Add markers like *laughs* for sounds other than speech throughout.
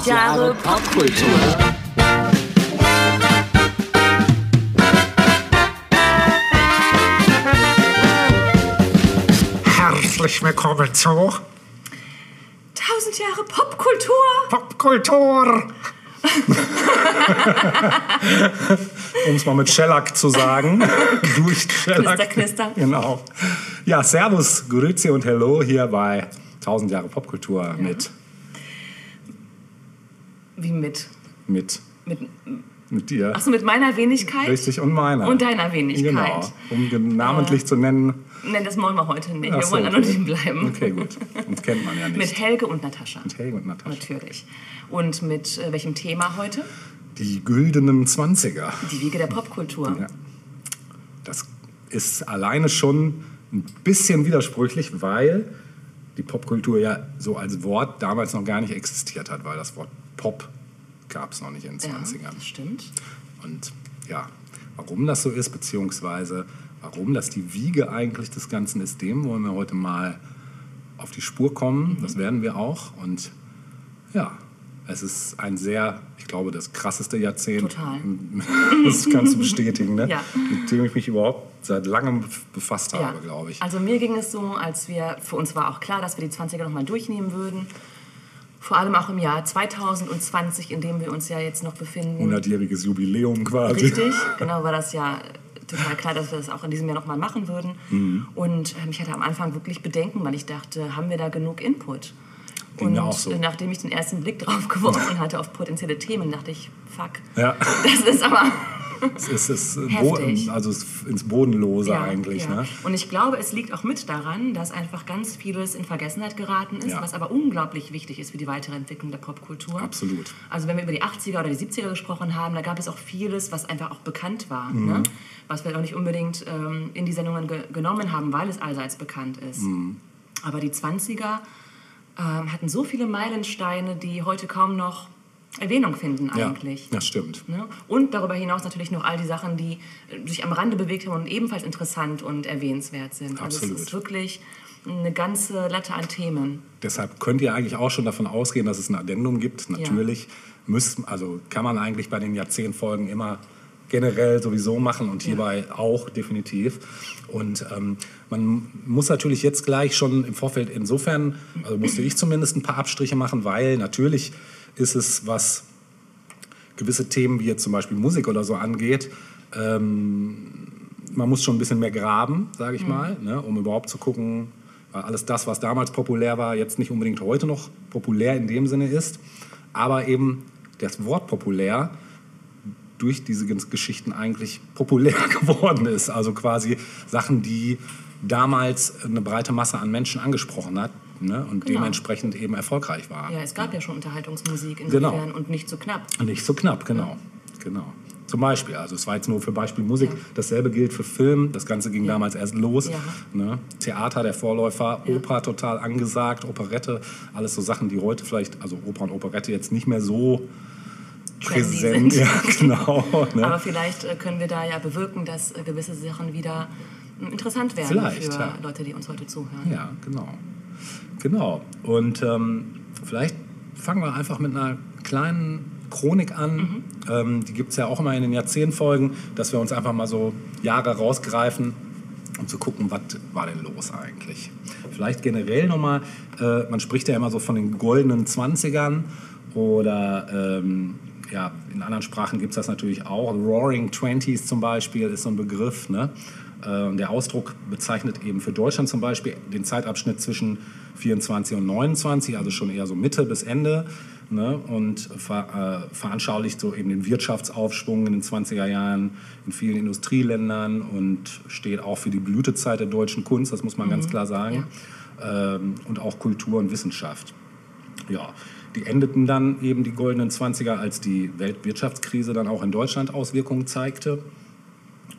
1000 Jahre Popkultur. Herzlich willkommen zu 1000 Jahre Popkultur. Popkultur. *laughs* um es mal mit Shellac zu sagen. *laughs* Durch Shellac. Knister, knister. Genau. Ja, Servus, Grüezi und Hello hier bei 1000 Jahre Popkultur mit, Wie mit? mit, Mit, mit dir. achso, mit meiner Wenigkeit? Richtig, und meiner. Und deiner Wenigkeit. Genau, um namentlich zu nennen. Nein, das wollen wir heute nicht. Ach Wir wollen okay. anonym bleiben. Okay, gut. Uns kennt man ja nicht. Mit Helge und Natascha. Mit Helge und Natascha. Natürlich. Und mit äh, welchem Thema heute? Die güldenen Zwanziger. Die Wiege der Popkultur. Ja. Das ist alleine schon ein bisschen widersprüchlich, weil die Popkultur ja so als Wort damals noch gar nicht existiert hat, weil das Wort Pop gab es noch nicht in den Ja, 20ern. das stimmt. Und ja, warum das so ist, beziehungsweise warum das die Wiege eigentlich des Ganzen ist, dem wollen wir heute mal auf die Spur kommen. Mhm. Das werden wir auch. Und ja, es ist ein sehr, ich glaube, das krasseste Jahrzehnt. Total. *laughs* Das kannst du bestätigen, ne? Ja. Mit dem ich mich überhaupt seit langem befasst habe, glaube ich. Also mir ging es so, als wir, für uns war auch klar, dass wir die 20er nochmal durchnehmen würden. Vor allem auch im Jahr 2020, in dem wir uns ja jetzt noch befinden. 100-jähriges Jubiläum quasi. Richtig, genau, war das ja total klar, dass wir das auch in diesem Jahr nochmal machen würden. Mhm. Und ähm, ich hatte am Anfang wirklich Bedenken, weil ich dachte, haben wir da genug Input? Ging und so. äh, nachdem ich den ersten Blick drauf *laughs* geworfen hatte auf potenzielle Themen, dachte ich, fuck, Ja, das ist aber *laughs* es ist, es Heftig. Boden, also ins Bodenlose eigentlich. ja. Ne? Und ich glaube, es liegt auch mit daran, dass einfach ganz vieles in Vergessenheit geraten ist, Ja. was aber unglaublich wichtig ist für die weitere Entwicklung der Popkultur. Absolut. Also wenn wir über die 80er oder die 70er gesprochen haben, da gab es auch vieles, was einfach auch bekannt war. Mhm. Ne? Was wir auch nicht unbedingt ähm, in die Sendungen ge genommen haben, weil es allseits bekannt ist. Mhm. Aber die 20er ähm, hatten so viele Meilensteine, die heute kaum noch Erwähnung finden eigentlich. Ja, das stimmt. Ne? Und darüber hinaus natürlich noch all die Sachen, die sich am Rande bewegt haben und ebenfalls interessant und erwähnenswert sind. Also Absolut. es ist wirklich eine ganze Latte an Themen. Deshalb könnt ihr eigentlich auch schon davon ausgehen, dass es ein Addendum gibt. Natürlich müssen, also kann man eigentlich bei den Jahrzehntfolgen immer generell sowieso machen und hierbei auch definitiv. Und ähm, man muss natürlich jetzt gleich schon im Vorfeld insofern, also musste ich zumindest ein paar Abstriche machen, weil natürlich ist es, was gewisse Themen wie jetzt zum Beispiel Musik oder so angeht, man muss schon ein bisschen mehr graben, sage ich mal, ne, um überhaupt zu gucken, weil alles das, was damals populär war, jetzt nicht unbedingt heute noch populär in dem Sinne ist, aber eben das Wort populär durch diese Geschichten eigentlich populär *laughs* geworden ist. Also quasi Sachen, die damals eine breite Masse an Menschen angesprochen hat ne, und Genau. dementsprechend eben erfolgreich war. Ja, es gab ja schon Unterhaltungsmusik Genau. insofern und nicht so knapp. Nicht so knapp, genau. genau. Zum Beispiel, also es war jetzt nur für Beispiel Musik, dasselbe gilt für Film, das Ganze ging damals erst los. Ja. Ne? Theater, der Vorläufer, Oper total angesagt, Operette, alles so Sachen, die heute vielleicht, also Oper und Operette jetzt nicht mehr so präsent, sind. *laughs* ja genau. Ne? Aber vielleicht äh, können wir da ja bewirken, dass äh, gewisse Sachen wieder äh, interessant werden Vielleicht, für ja. Leute, die uns heute zuhören. Ja, genau. Genau. Und ähm, vielleicht fangen wir einfach mit einer kleinen Chronik an. Ähm, die gibt es ja auch immer in den Jahrzehntfolgen, dass wir uns einfach mal so Jahre rausgreifen, um zu gucken, was war denn los eigentlich. Vielleicht generell nochmal, äh, man spricht ja immer so von den goldenen Zwanzigern oder ähm, ja, in anderen Sprachen gibt es das natürlich auch. Roaring Twenties zum Beispiel ist so ein Begriff. Ne? Äh, und der Ausdruck bezeichnet eben für Deutschland zum Beispiel den Zeitabschnitt zwischen 24 und 29, also schon eher so Mitte bis Ende. Ne? Und ver, äh, veranschaulicht so eben den Wirtschaftsaufschwung in den 20er Jahren in vielen Industrieländern und steht auch für die Blütezeit der deutschen Kunst, das muss man ganz klar sagen. Ähm, und auch Kultur und Wissenschaft. Ja, die endeten dann eben die goldenen 20er, als die Weltwirtschaftskrise dann auch in Deutschland Auswirkungen zeigte.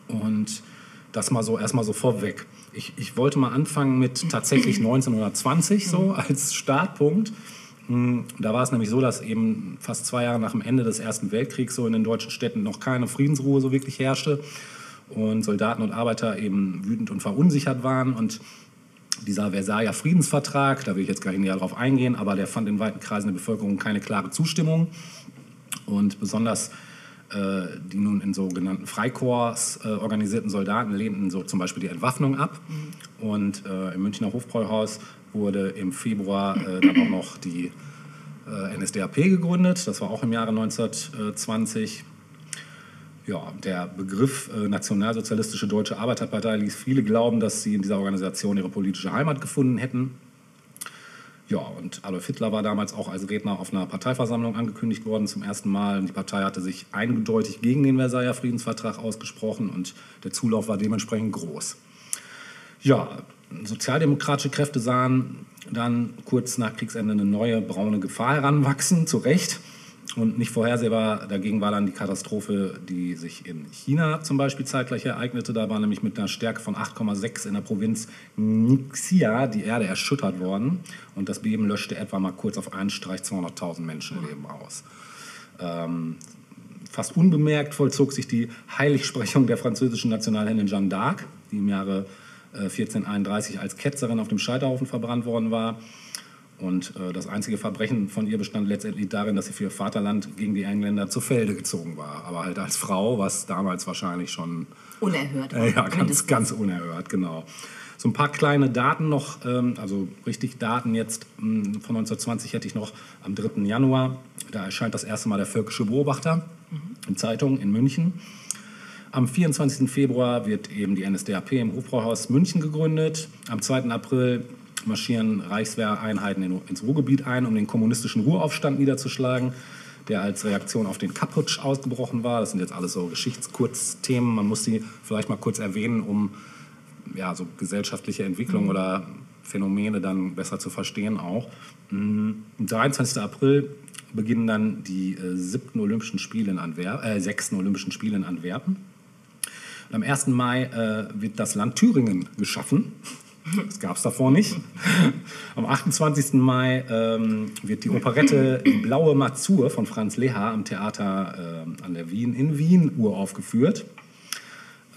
Und das mal so erstmal so vorweg. Ich, ich wollte mal anfangen mit tatsächlich *clears throat* 1920 so als Startpunkt. Hm, Da war es nämlich so, dass eben fast zwei Jahre nach dem Ende des Ersten Weltkriegs so in den deutschen Städten noch keine Friedensruhe so wirklich herrschte und Soldaten und Arbeiter eben wütend und verunsichert waren und dieser Versailler Friedensvertrag, da will ich jetzt gar nicht näher drauf eingehen, aber der fand in weiten Kreisen der Bevölkerung keine klare Zustimmung. Und besonders die nun in sogenannten Freikorps äh, organisierten Soldaten lehnten so zum Beispiel die Entwaffnung ab. Mhm. Und äh, im Münchner Hofbräuhaus wurde im Februar äh, dann auch noch die äh, NSDAP gegründet. Das war auch im Jahre 1920. Ja, der Begriff äh, Nationalsozialistische Deutsche Arbeiterpartei ließ viele glauben, dass sie in dieser Organisation ihre politische Heimat gefunden hätten. Ja, und Adolf Hitler war damals auch als Redner auf einer Parteiversammlung angekündigt worden zum ersten Mal. Die Partei hatte sich eindeutig gegen den Versailler Friedensvertrag ausgesprochen und der Zulauf war dementsprechend groß. Ja, sozialdemokratische Kräfte sahen dann kurz nach Kriegsende eine neue braune Gefahr heranwachsen, zu Recht. Und nicht vorhersehbar dagegen war dann die Katastrophe, die sich in China zum Beispiel zeitgleich ereignete. Da war nämlich mit einer Stärke von 8,6 in der Provinz Ningxia die Erde erschüttert worden. Und das Beben löschte etwa mal kurz auf einen Streich 200.000 Menschenleben aus. Ähm, fast unbemerkt vollzog sich die Heiligsprechung der französischen Nationalheldin Jeanne d'Arc, die im Jahre 1431 äh, als Ketzerin auf dem Scheiterhaufen verbrannt worden war. Und äh, das einzige Verbrechen von ihr bestand letztendlich darin, dass sie für ihr Vaterland gegen die Engländer zu Felde gezogen war. Aber halt als Frau, was damals wahrscheinlich schon... Unerhört. Äh, *laughs* ja, ganz, ganz unerhört, genau. So ein paar kleine Daten noch, ähm, also richtig Daten jetzt mh, hm, von 1920 hätte ich noch am 3. Januar. Da erscheint das erste Mal der Völkische Beobachter mhm. in Zeitung in München. Am 24. Februar wird eben die NSDAP im Hofbrauhaus München gegründet. Am 2. April marschieren Reichswehreinheiten ins Ruhrgebiet ein, um den kommunistischen Ruhraufstand niederzuschlagen, der als Reaktion auf den Kaputsch ausgebrochen war. Das sind jetzt alles so Geschichtskurzthemen. Man muss sie vielleicht mal kurz erwähnen, um ja, so gesellschaftliche Entwicklung mhm. oder Phänomene dann besser zu verstehen auch. Am 23. April beginnen dann die äh, siebten Olympischen Spiele in Antwerpen, äh, sechsten Olympischen Spiele in Antwerpen. Und am 1. Mai äh, wird das Land Thüringen geschaffen. Das gab es davor nicht. Am 28. Mai ähm, wird die Operette Die blaue Mazur von Franz Leha am Theater äh, an der Wien in Wien uraufgeführt.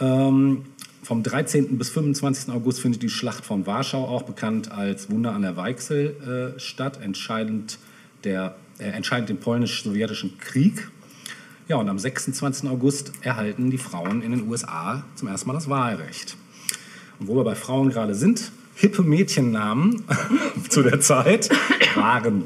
Ähm, vom 13. bis 25. August findet die Schlacht von Warschau, auch bekannt als Wunder an der Weichsel, äh, statt, entscheidend, der, äh, entscheidend den polnisch-sowjetischen Krieg. Ja, und am 26. August erhalten die Frauen in den USA zum ersten Mal das Wahlrecht. Und wo wir bei Frauen gerade sind, hippe Mädchennamen *laughs* zu der Zeit waren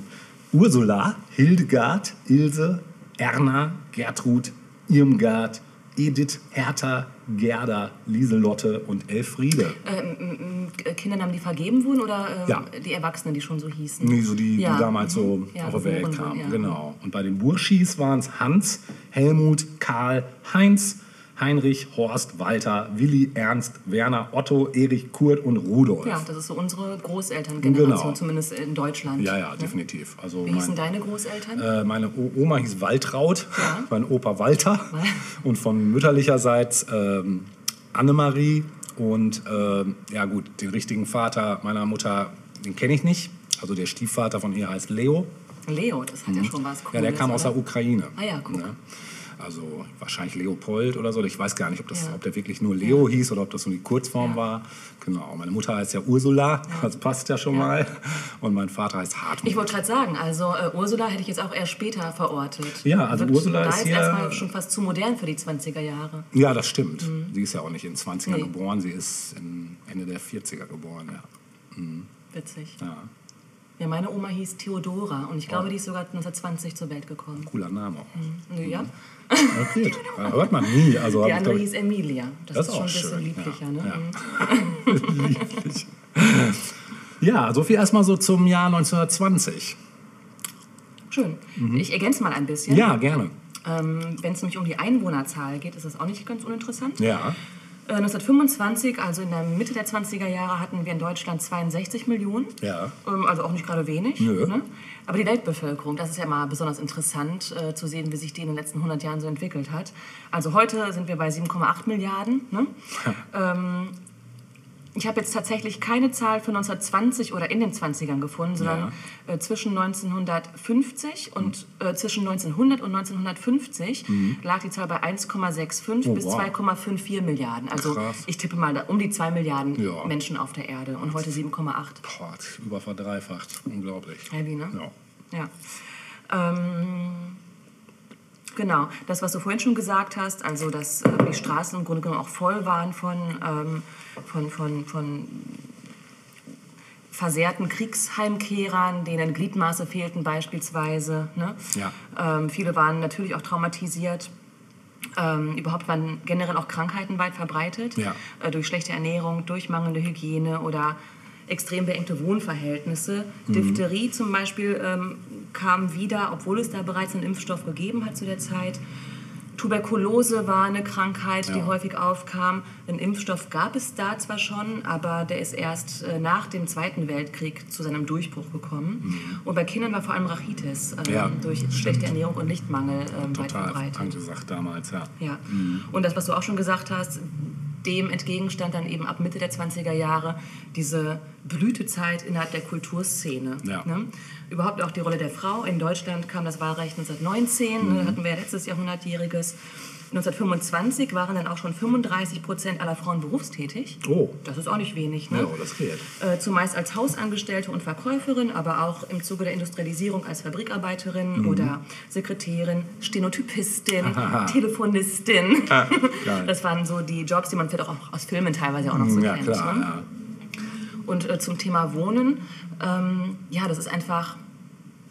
Ursula, Hildegard, Ilse, Erna, Gertrud, Irmgard, Edith, Hertha, Gerda, Lieselotte und Elfriede. Ähm, Kindernamen, die vergeben wurden oder ähm, ja. die Erwachsenen, die schon so hießen? Nee, so die, ja. die damals mhm. so ja, auf der Welt kamen. Genau. Und bei den Burschis waren es Hans, Helmut, Karl, Heinz, Heinrich, Horst, Walter, Willi, Ernst, Werner, Otto, Erich, Kurt und Rudolf. Ja, das ist so unsere Großelterngeneration, genau. zumindest in Deutschland. Ja, ja, ne? definitiv. Also Wie hießen deine Großeltern? Äh, meine Oma hieß Waltraud, ja. *laughs* mein Opa Walter *laughs* und von mütterlicherseits ähm, Annemarie und äh, ja gut, den richtigen Vater meiner Mutter, den kenne ich nicht. Also der Stiefvater von ihr heißt Leo. Leo, das hat mhm. ja schon was Cooles, Ja, der kam aus der Ukraine. Ah ja, guck. Ne? Also wahrscheinlich Leopold oder so. Ich weiß gar nicht, ob, das, ja. ob der wirklich nur Leo ja. hieß oder ob das nur die Kurzform ja. war. Genau. Meine Mutter heißt ja Ursula, das passt ja schon mal. Und mein Vater heißt Hartmut. Ich wollte gerade sagen, also äh, Ursula hätte ich jetzt auch eher später verortet. Ja, also Wird Ursula ist hier... erstmal schon fast zu modern für die 20er Jahre. Ja, das stimmt. Mhm. Sie ist ja auch nicht in den 20er nee. geboren, sie ist Ende der 40er geboren, ja. Mhm. Witzig. Ja. Ja, meine Oma hieß Theodora und ich glaube, oh. die ist sogar 1920 zur Welt gekommen. Cooler Name auch. Mhm. Ja. Okay, hört man nie. Also, die andere hieß Emilia. Das, das ist, schon ein bisschen schön. lieblicher. Ja. Ne? Ja. Mhm. Lieblich. *laughs* ja, so viel erstmal so zum Jahr 1920. Schön. Mhm. Ich ergänze mal ein bisschen. Ja, gerne. Ähm, Wenn es nämlich um die Einwohnerzahl geht, ist das auch nicht ganz uninteressant. Ja. 1925, äh, also in der Mitte der 20er Jahre, hatten wir in Deutschland 62 Millionen. Ja. Ähm, also auch nicht gerade wenig. Nö. Ne? Aber die Weltbevölkerung, das ist ja immer besonders interessant äh, zu sehen, wie sich die in den letzten 100 Jahren so entwickelt hat. Also heute sind wir bei 7,8 Milliarden. Ne? ähm, ich habe jetzt tatsächlich keine Zahl für 1920 oder in den 20ern gefunden, sondern äh, zwischen 1950 und äh, zwischen 1900 und 1950 lag die Zahl bei 1,65 Oh, bis wow. 2,54 Milliarden. Also Krass. ich tippe mal da um die 2 Milliarden Ja. Menschen auf der Erde und heute 7,8. Boah, hat sich über verdreifacht. Unglaublich. Heavy, ne? Ja. Ja. Ähm, genau, das, was du vorhin schon gesagt hast, also dass äh, die Straßen im Grunde genommen auch voll waren von, ähm, von, von, von versehrten Kriegsheimkehrern, denen Gliedmaße fehlten beispielsweise. Ne? Ja. Ähm, viele waren natürlich auch traumatisiert. Ähm, überhaupt waren generell auch Krankheiten weit verbreitet. Ja. Äh, durch schlechte Ernährung, durch mangelnde Hygiene oder extrem beengte Wohnverhältnisse. Mhm. Diphtherie zum Beispiel ähm, kam wieder, obwohl es da bereits einen Impfstoff gegeben hat zu der Zeit. Tuberkulose war eine Krankheit, die Ja. häufig aufkam. Einen Impfstoff gab es da zwar schon, aber der ist erst äh, nach dem Zweiten Weltkrieg zu seinem Durchbruch gekommen. Und bei Kindern war vor allem Rachitis ähm, Mhm. Ja, durch schlechte Ernährung und Lichtmangel ähm, weit Total verbreitet. angesagt damals, ja. Ja. Und das, was du auch schon gesagt hast, dem entgegenstand dann eben ab Mitte der 20er Jahre diese Blütezeit innerhalb der Kulturszene. Ja. Ne? Überhaupt auch die Rolle der Frau. In Deutschland kam das Wahlrecht 1919, ne, hatten wir ja letztes Jahrhundertjähriges. 1925 waren dann auch schon 35 Prozent aller Frauen berufstätig. Oh. Das ist auch nicht wenig. Ne? Ja, das geht. Äh, zumeist als Hausangestellte und Verkäuferin, aber auch im Zuge der Industrialisierung als Fabrikarbeiterin oder Sekretärin, Stenotypistin, *laughs* Telefonistin. geil. *laughs* das waren so die Jobs, die man vielleicht auch aus Filmen teilweise auch noch so Ja, kennt. klar. ne? Ja. Und äh, zum Thema Wohnen, ähm, ja, das ist einfach,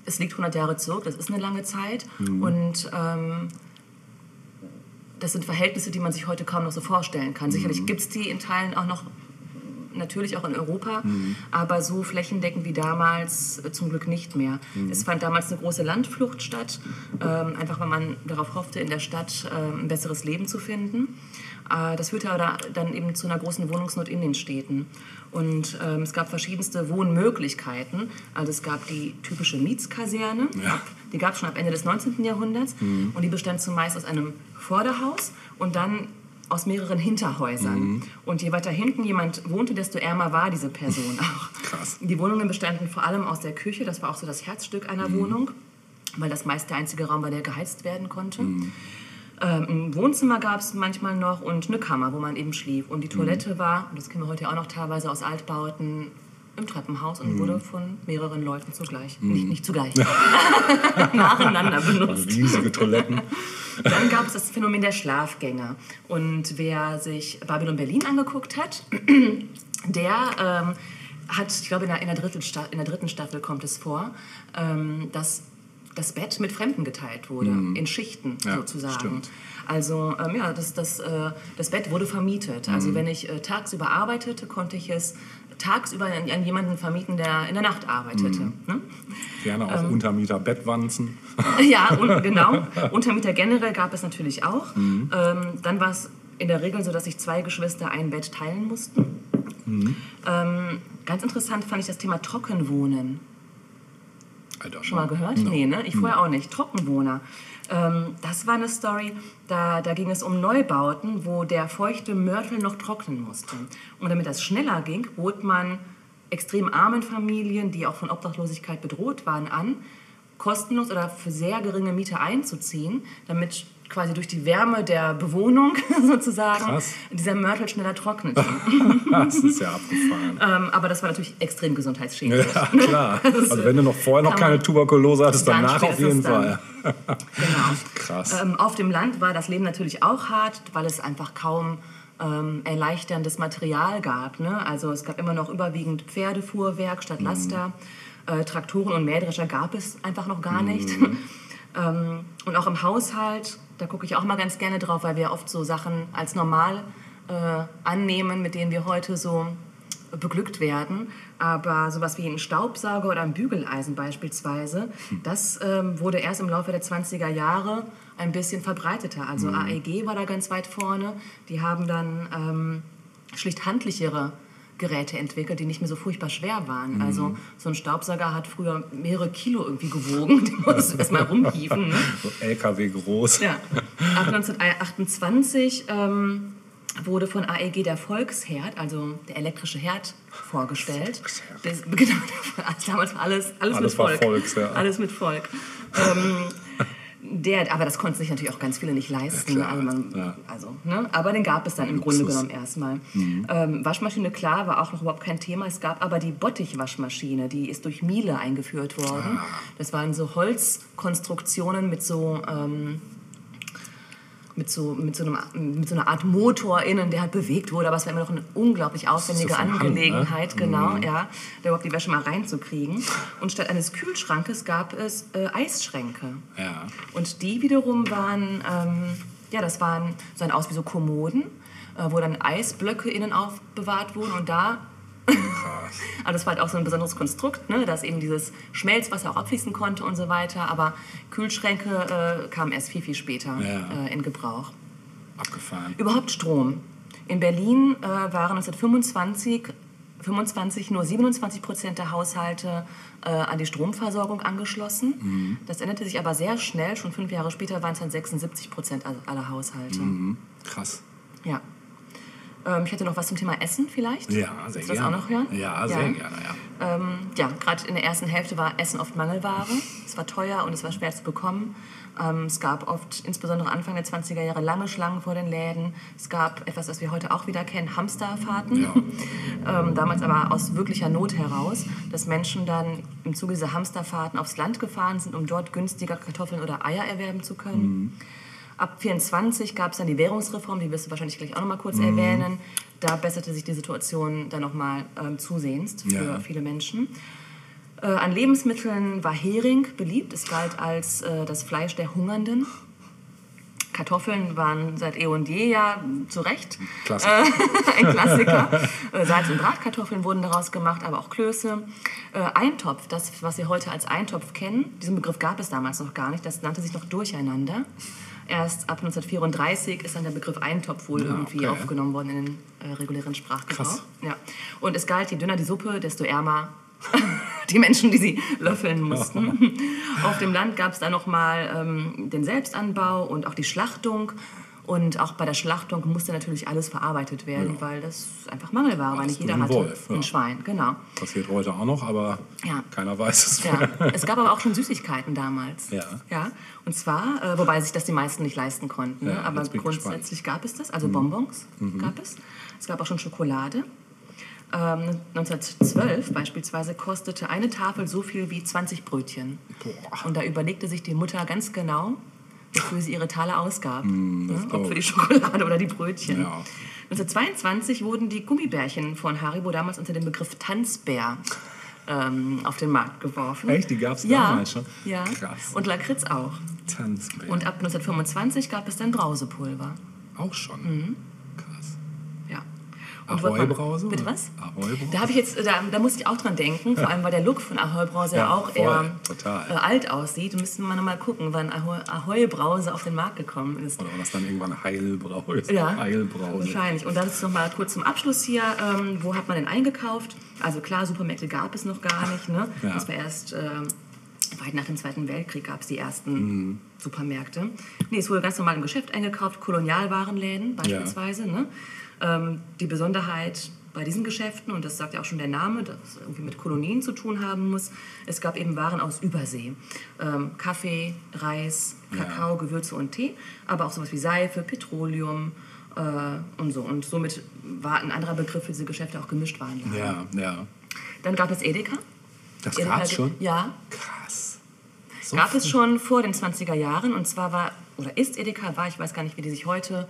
es liegt 100 Jahre zurück, das ist eine lange Zeit. Und ähm, das sind Verhältnisse, die man sich heute kaum noch so vorstellen kann. Sicherlich gibt es die in Teilen auch noch, natürlich auch in Europa, aber so flächendeckend wie damals äh, zum Glück nicht mehr. Es fand damals eine große Landflucht statt, ähm, einfach weil man darauf hoffte, in der Stadt ähm, ein besseres Leben zu finden. Äh, das führte aber dann eben zu einer großen Wohnungsnot in den Städten. Und ähm, es gab verschiedenste Wohnmöglichkeiten. Also es gab die typische Mietskaserne, Ja. die gab es schon ab Ende des 19. Jahrhunderts. Und die bestand zumeist aus einem Vorderhaus und dann aus mehreren Hinterhäusern. Und je weiter hinten jemand wohnte, desto ärmer war diese Person *laughs* auch. Krass. Die Wohnungen bestanden vor allem aus der Küche, das war auch so das Herzstück einer Wohnung, weil das meist der einzige Raum war, der geheizt werden konnte. Ähm, ein Wohnzimmer gab es manchmal noch und eine Kammer, wo man eben schlief. Und die Toilette war, und das kennen wir heute auch noch teilweise aus Altbauten, im Treppenhaus und wurde von mehreren Leuten zugleich, nicht, nicht zugleich, *laughs* *laughs* nacheinander benutzt. Riesige Toiletten. *laughs* Dann gab es das Phänomen der Schlafgänger. Und wer sich Babylon Berlin angeguckt hat, *clears throat* der ähm, hat, ich glaube, in der, in, der dritten Sta in der dritten Staffel kommt es vor, ähm, dass das Bett mit Fremden geteilt wurde, in Schichten Mhm. Ja, sozusagen. stimmt. Also ähm, ja, das, das, äh, das Bett wurde vermietet. Mhm. Also wenn ich äh, tagsüber arbeitete, konnte ich es tagsüber an, an jemanden vermieten, der in der Nacht arbeitete. Mhm. Ne? Gerne auch Ähm. Untermieter Bettwanzen. *laughs* Ja, und, *laughs* genau. Untermieter generell gab es natürlich auch. Mhm. Ähm, dann war es in der Regel so, dass sich zwei Geschwister ein Bett teilen mussten. Mhm. Ähm, ganz interessant fand ich das Thema Trockenwohnen. Alter, Schon mal gehört? Nee, ne? Ich vorher auch nicht. Trockenwohner. Ähm, das war eine Story, da, da ging es um Neubauten, wo der feuchte Mörtel noch trocknen musste. Und damit das schneller ging, bot man extrem armen Familien, die auch von Obdachlosigkeit bedroht waren, an, kostenlos oder für sehr geringe Miete einzuziehen, damit quasi durch die Wärme der Bewohnung *laughs* sozusagen Krass. dieser Mörtel schneller trocknete. *laughs* Das ist ja abgefahren. ähm, aber das war natürlich extrem gesundheitsschädlich. Ja, klar. *laughs* Also wenn du noch vorher noch keine Tuberkulose hattest, Dann danach auf jeden dann. Fall. Genau. Krass. Ähm, auf dem Land war das Leben natürlich auch hart, weil es einfach kaum ähm, erleichterndes Material gab. Ne? Also es gab immer noch überwiegend Pferdefuhrwerk statt Laster. Äh, Traktoren und Mähdrescher gab es einfach noch gar nicht. ähm, und auch im Haushalt, da gucke ich auch mal ganz gerne drauf, weil wir oft so Sachen als normal äh, annehmen, mit denen wir heute so beglückt werden. Aber sowas wie ein Staubsauger oder ein Bügeleisen beispielsweise, das ähm, wurde erst im Laufe der 20er Jahre ein bisschen verbreiteter. Also AEG war da ganz weit vorne. Die haben dann ähm, schlicht handlichere Geräte entwickelt, die nicht mehr so furchtbar schwer waren. Also so ein Staubsauger hat früher mehrere Kilo irgendwie gewogen. *laughs* Den musst du erstmal rumhieven. Ne? So LKW groß. Ja. Ab 1928 ähm, wurde von AEG der Volksherd, also der elektrische Herd, vorgestellt. Volksherd. Das, genau, *laughs* damals war alles, alles, Alles mit Volk. Volks, ja. Alles mit Volk. ähm, der, aber das konnten sich natürlich auch ganz viele nicht leisten. Ja, also man, ja. also, ne? Aber den gab es dann im Grunde. Mhm. genommen erstmal. Ähm, Waschmaschine, klar, war auch noch überhaupt kein Thema. Es gab aber die Bottich-Waschmaschine, die ist durch Miele eingeführt worden. Ah. Das waren so Holzkonstruktionen mit so... Ähm, mit so, mit, so einem, mit so einer Art Motor innen, der halt bewegt wurde, aber es war immer noch eine unglaublich aufwendige von Hand, ne? Angelegenheit, genau, ja, da überhaupt die Wäsche mal reinzukriegen. Und statt eines Kühlschrankes gab es äh, Eisschränke. Ja. Und die wiederum waren, ähm, ja, das waren, sahen aus wie so Kommoden, äh, wo dann Eisblöcke innen aufbewahrt wurden und da. *laughs* aber das war halt auch so ein besonderes Konstrukt, ne, dass eben dieses Schmelzwasser auch abfließen konnte und so weiter. Aber Kühlschränke äh, kamen erst viel, viel später Ja. äh, in Gebrauch. Abgefahren. Überhaupt Strom. In Berlin äh, waren 1925 25 nur 27 Prozent der Haushalte äh, an die Stromversorgung angeschlossen. Mhm. Das änderte sich aber sehr schnell. Schon fünf Jahre später waren es dann 76 Prozent aller Haushalte. Mhm. Krass. Ja. Ähm, ich hätte noch was zum Thema Essen vielleicht. Ja, sehr du das gerne. auch noch hören? Ja, sehr gerne, ja. Ähm, ja, gerade in der ersten Hälfte war Essen oft Mangelware. Es war teuer und es war schwer zu bekommen. Ähm, es gab oft, insbesondere Anfang der 20er Jahre, lange Schlangen vor den Läden. Es gab etwas, was wir heute auch wieder kennen, Hamsterfahrten. Ja. ähm, damals aber aus wirklicher Not heraus, dass Menschen dann im Zuge dieser Hamsterfahrten aufs Land gefahren sind, um dort günstiger Kartoffeln oder Eier erwerben zu können. Ab 24 gab es dann die Währungsreform, die wirst du wahrscheinlich gleich auch noch mal kurz erwähnen. Da besserte sich die Situation dann noch mal ähm, zusehends für Ja. viele Menschen. Äh, an Lebensmitteln war Hering beliebt. Es galt als äh, das Fleisch der Hungernden. Kartoffeln waren seit eh und je ja zu Recht Klassiker. *laughs* ein Klassiker. Äh, Salz- und Bratkartoffeln wurden daraus gemacht, aber auch Klöße. Äh, Eintopf, das, was wir heute als Eintopf kennen, diesen Begriff gab es damals noch gar nicht, das nannte sich noch Durcheinander. Erst ab 1934 ist dann der Begriff Eintopf wohl Ja, irgendwie okay. aufgenommen worden in den äh, regulären Sprachgebrauch. Krass. Ja. Und es galt, je dünner die Suppe, desto ärmer *laughs* die Menschen, die sie löffeln mussten. *laughs* Auf dem Land gab es dann nochmal ähm, den Selbstanbau und auch die Schlachtung. Und auch bei der Schlachtung musste natürlich alles verarbeitet werden, Ja. weil das einfach Mangelware war. Nicht jeder ein hatte Wolf, ja. ein Schwein, genau. Passiert heute auch noch, aber Ja. keiner weiß es. Ja. Es gab aber auch schon Süßigkeiten damals. Ja. ja. Und zwar, äh, wobei sich das die meisten nicht leisten konnten. Ne? Aber grundsätzlich gab es das. Also Bonbons gab es. Es gab auch schon Schokolade. Ähm, 1912 beispielsweise kostete eine Tafel so viel wie 20 Brötchen. Boah. Und da überlegte sich die Mutter ganz genau, wofür sie ihre Taler ausgab. Mm, das ne? Ob für die. Schokolade oder die Brötchen. Ja. 1922 wurden die Gummibärchen von Haribo damals unter dem Begriff Tanzbär ähm, auf den Markt geworfen. Echt? Die gab's ja, damals schon? Ja, Krass. und Lakritz auch. Tanzbär. Und ab 1925 gab es dann Brausepulver. auch schon. Mhm. Krass. Ja. Ahoi-Brause? Bitte was? Ahoi-Brause? Da ich jetzt, da, da musste ich auch dran denken, vor allem weil der Look von Ahoi Brause ja, Ja, auch voll, eher total. äh, alt aussieht. Da müssten wir noch mal gucken, wann Ahoi, Ahoi Brause auf den Markt gekommen ist. Oder war das dann irgendwann Heilbrause? Ja, Heilbrause. wahrscheinlich. Und dann ist noch mal kurz zum Abschluss hier, ähm, wo hat man denn eingekauft? Also klar, Supermärkte gab es noch gar nicht. Ne? Ja. Das war erst ähm, weit nach dem Zweiten Weltkrieg gab es die ersten Mhm. Supermärkte. Nee, es wurde ganz normal im Geschäft eingekauft, Kolonialwarenläden beispielsweise. Ne? Ähm, die Besonderheit bei diesen Geschäften, und das sagt ja auch schon der Name, dass es irgendwie mit Kolonien zu tun haben muss, es gab eben Waren aus Übersee. Ähm, Kaffee, Reis, Ja. Kakao, Gewürze und Tee, aber auch sowas wie Seife, Petroleum, äh, und so. Und somit war ein anderer Begriff für diese Geschäfte auch gemischt waren. Ja, ja. Dann gab es Edeka. Das Edeka gab's ge- schon? Ja, Krass. So gab es schon vor den 20er Jahren. Und zwar war, oder ist Edeka, war, ich weiß gar nicht, wie die sich heute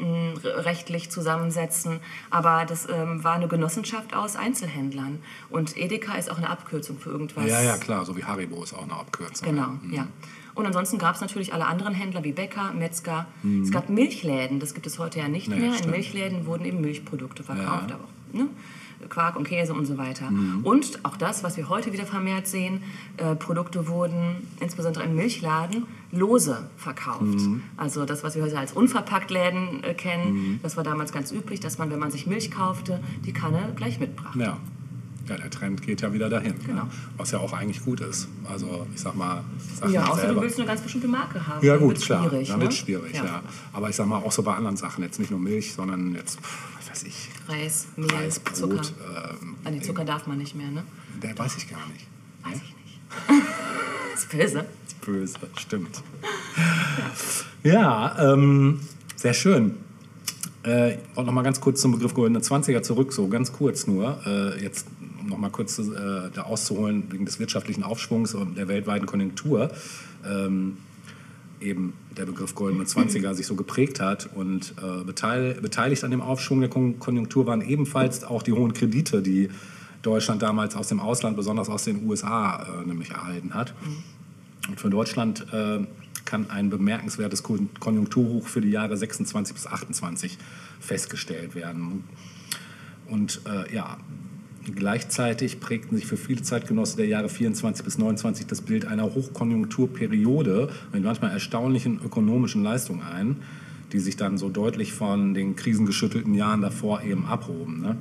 rechtlich zusammensetzen, aber das ähm, war eine Genossenschaft aus Einzelhändlern. Und Edeka ist auch eine Abkürzung für irgendwas. Ja, ja, klar. So wie Haribo ist auch eine Abkürzung. Genau, Mhm. ja. Und ansonsten gab es natürlich alle anderen Händler wie Bäcker, Metzger. Mhm. Es gab Milchläden, das gibt es heute ja nicht Nee, mehr. In stimmt. Milchläden wurden eben Milchprodukte verkauft, Ja. aber auch ne? Quark und Käse und so weiter. Mhm. Und auch das, was wir heute wieder vermehrt sehen, äh, Produkte wurden insbesondere im Milchladen lose verkauft. Mhm. Also das, was wir heute als unverpackt Läden äh, kennen, das war damals ganz üblich, dass man, wenn man sich Milch kaufte, die Kanne gleich mitbrachte. Ja. Ja, der Trend geht ja wieder dahin. Genau. Ne? Was ja auch eigentlich gut ist. Also ich sag mal, sag Ja, außer du selber. willst eine ganz bestimmte Marke haben. Ja gut, klar. schwierig. dann ne? wird schwierig, ja. Aber ich sag mal auch so bei anderen Sachen, jetzt nicht nur Milch, sondern jetzt, was weiß ich, Reis, Mehl, Reis, Brot. Zucker. Ähm, Ah, nee, Zucker darf man nicht mehr, ne? der weiß ich gar nicht. Weiß ich nicht. *laughs* ist böse. Böse, stimmt. Ja, ähm, sehr schön. Äh, und noch mal ganz kurz zum Begriff goldene 20er zurück, so ganz kurz nur. Äh, jetzt um noch mal kurz äh, da auszuholen wegen des wirtschaftlichen Aufschwungs und der weltweiten Konjunktur. Ähm, eben der Begriff goldene 20er sich so geprägt hat und äh, beteil, beteiligt an dem Aufschwung der Kon Konjunktur waren ebenfalls auch die hohen Kredite, die Deutschland damals aus dem Ausland, besonders aus den USA, äh, nämlich erhalten hat. Und für Deutschland äh, kann ein bemerkenswertes Kon- Konjunkturhoch für die Jahre 26 bis 28 festgestellt werden. Und äh, ja, gleichzeitig prägten sich für viele Zeitgenossen der Jahre 24 bis 29 das Bild einer Hochkonjunkturperiode mit manchmal erstaunlichen ökonomischen Leistungen ein, die sich dann so deutlich von den krisengeschüttelten Jahren davor eben abhoben. Ne?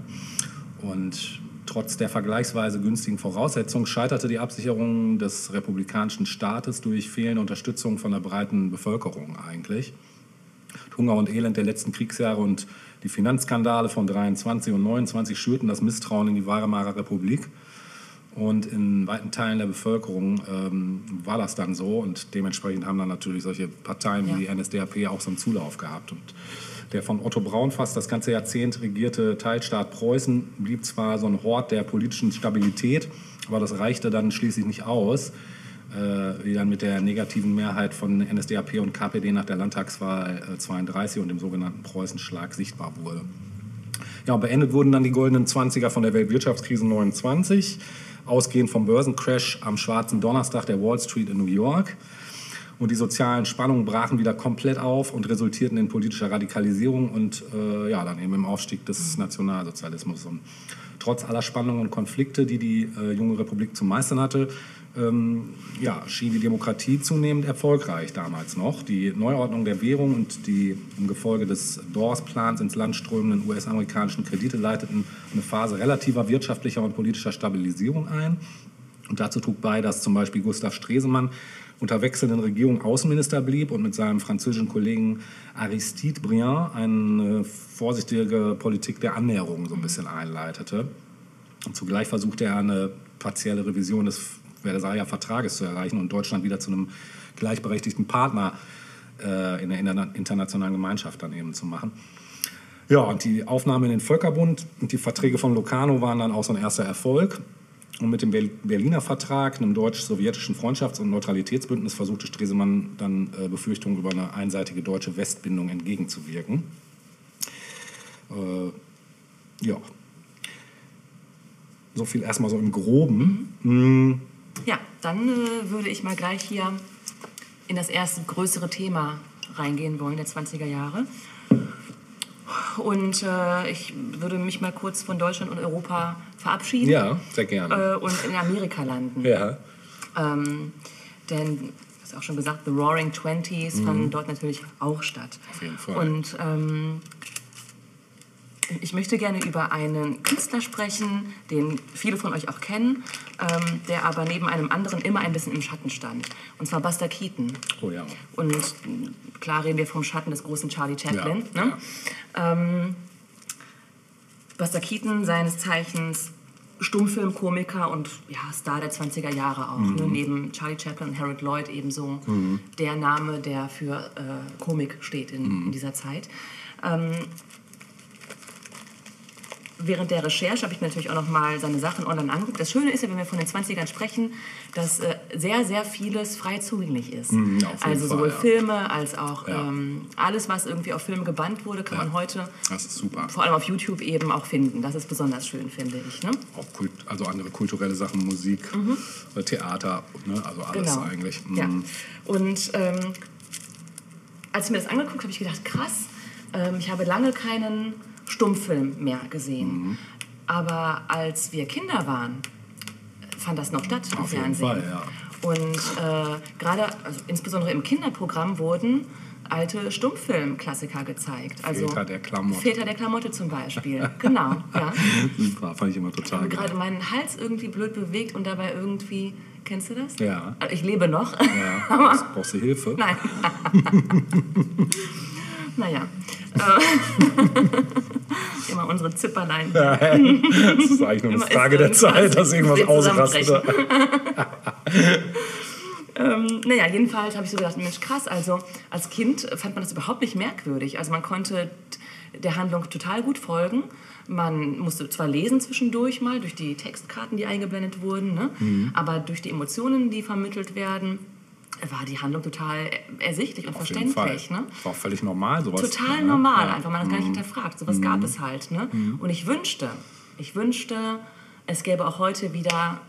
Und trotz der vergleichsweise günstigen Voraussetzungen scheiterte die Absicherung des republikanischen Staates durch fehlende Unterstützung von der breiten Bevölkerung eigentlich. Hunger und Elend der letzten Kriegsjahre und die Finanzskandale von 23 und 29 schürten das Misstrauen in die Weimarer Republik. Und in weiten Teilen der Bevölkerung ähm, war das dann so. Und dementsprechend haben dann natürlich solche Parteien wie die NSDAP auch so einen Zulauf gehabt. Und der von Otto Braun fast das ganze Jahrzehnt regierte Teilstaat Preußen blieb zwar so ein Hort der politischen Stabilität, aber das reichte dann schließlich nicht aus, äh, wie dann mit der negativen Mehrheit von NSDAP und KPD nach der Landtagswahl äh, 32 und dem sogenannten Preußenschlag sichtbar wurde. Ja, beendet wurden dann die goldenen 20er von der Weltwirtschaftskrise 29, ausgehend vom Börsencrash am schwarzen Donnerstag der Wall Street in New York. Und die sozialen Spannungen brachen wieder komplett auf und resultierten in politischer Radikalisierung und äh, ja, dann eben im Aufstieg des Nationalsozialismus. Und trotz aller Spannungen und Konflikte, die die äh, junge Republik zu meistern hatte, ähm, ja, schien die Demokratie zunehmend erfolgreich damals noch. Die Neuordnung der Währung und die im Gefolge des Dawes-Plans ins Land strömenden US-amerikanischen Kredite leiteten eine Phase relativer wirtschaftlicher und politischer Stabilisierung ein. Und dazu trug bei, dass zum Beispiel Gustav Stresemann unter wechselnden Regierungen Außenminister blieb und mit seinem französischen Kollegen Aristide Briand eine vorsichtige Politik der Annäherung so ein bisschen einleitete. Und zugleich versuchte er eine partielle Revision des Versailler Vertrages zu erreichen und Deutschland wieder zu einem gleichberechtigten Partner äh, in der interna- internationalen Gemeinschaft dann eben zu machen. Ja, und die Aufnahme in den Völkerbund und die Verträge von Locarno waren dann auch so ein erster Erfolg. Und mit dem Ber- Berliner Vertrag, einem deutsch-sowjetischen Freundschafts- und Neutralitätsbündnis, versuchte Stresemann dann äh, Befürchtungen über eine einseitige deutsche Westbindung entgegenzuwirken. Äh, ja. So viel erstmal so im Groben. Mm, Ja, dann äh, würde ich mal gleich hier in das erste größere Thema reingehen wollen, der 20er Jahre. Und äh, ich würde mich mal kurz von Deutschland und Europa verabschieden Ja, sehr gerne. äh, und in Amerika landen. Ja. Ähm, denn, du hast auch schon gesagt, The Roaring Twenties fanden dort natürlich auch statt. Mhm. Auf jeden Fall. Und ähm, ich möchte gerne über einen Künstler sprechen, den viele von euch auch kennen, ähm, der aber neben einem anderen immer ein bisschen im Schatten stand. Und zwar Buster Keaton. Oh ja. Und mh, klar reden wir vom Schatten des großen Charlie Chaplin. Ja, ne? Ähm, Buster Keaton, seines Zeichens Stummfilmkomiker und ja, Star der 20er Jahre auch. Ne? Neben Charlie Chaplin und Harold Lloyd ebenso der Name, der für äh, Komik steht in, in dieser Zeit. Ähm, während der Recherche habe ich mir natürlich auch noch mal seine Sachen online angeguckt. Das Schöne ist ja, wenn wir von den 20ern sprechen, dass äh, sehr, sehr vieles frei zugänglich ist. Mhm, also Fall, sowohl ja. Filme als auch Ja. ähm, alles, was irgendwie auf Filme gebannt wurde, kann Ja. man heute Das ist super. vor allem auf YouTube eben auch finden. Das ist besonders schön, finde ich. Ne? Auch Kult, also andere kulturelle Sachen, Musik, äh, Theater, ne? also alles Genau. eigentlich. Ja. Mhm. Und ähm, als ich mir das angeguckt habe, habe ich gedacht, krass, ähm, ich habe lange keinen Stummfilm mehr gesehen. Mhm. Aber als wir Kinder waren, fand das noch statt im Auf jeden Fernsehen. Fall, ja. Und äh, gerade, also insbesondere im Kinderprogramm wurden alte Stummfilm-Klassiker gezeigt. Also Väter der Klamotte. Väter der Klamotte zum Beispiel. genau, *laughs* ja. Super, fand ich immer total Und geil. gerade meinen Hals irgendwie blöd bewegt und dabei irgendwie. Kennst du das? Ja. Also Ich lebe noch. Ja, *laughs* brauchst du Hilfe? Nein. *laughs* naja. Äh, *laughs* Immer unsere Zipperlein. Das ist eigentlich nur eine Frage der Zeit, dass irgendwas ausrastet. *laughs* Ähm, naja, jedenfalls habe ich so gedacht, Mensch, krass, also als Kind fand man das überhaupt nicht merkwürdig. Also man konnte der Handlung total gut folgen. Man musste zwar lesen zwischendurch mal, durch die Textkarten, die eingeblendet wurden, ne? Mhm. aber durch die Emotionen, die vermittelt werden, war die Handlung total ersichtlich und Auf verständlich. Ne? War auch völlig normal sowas. Total ne? normal, Ja. Mhm. einfach man hat gar nicht hinterfragt. Sowas gab es halt. Ne? Und ich wünschte, ich wünschte, es gäbe auch heute wieder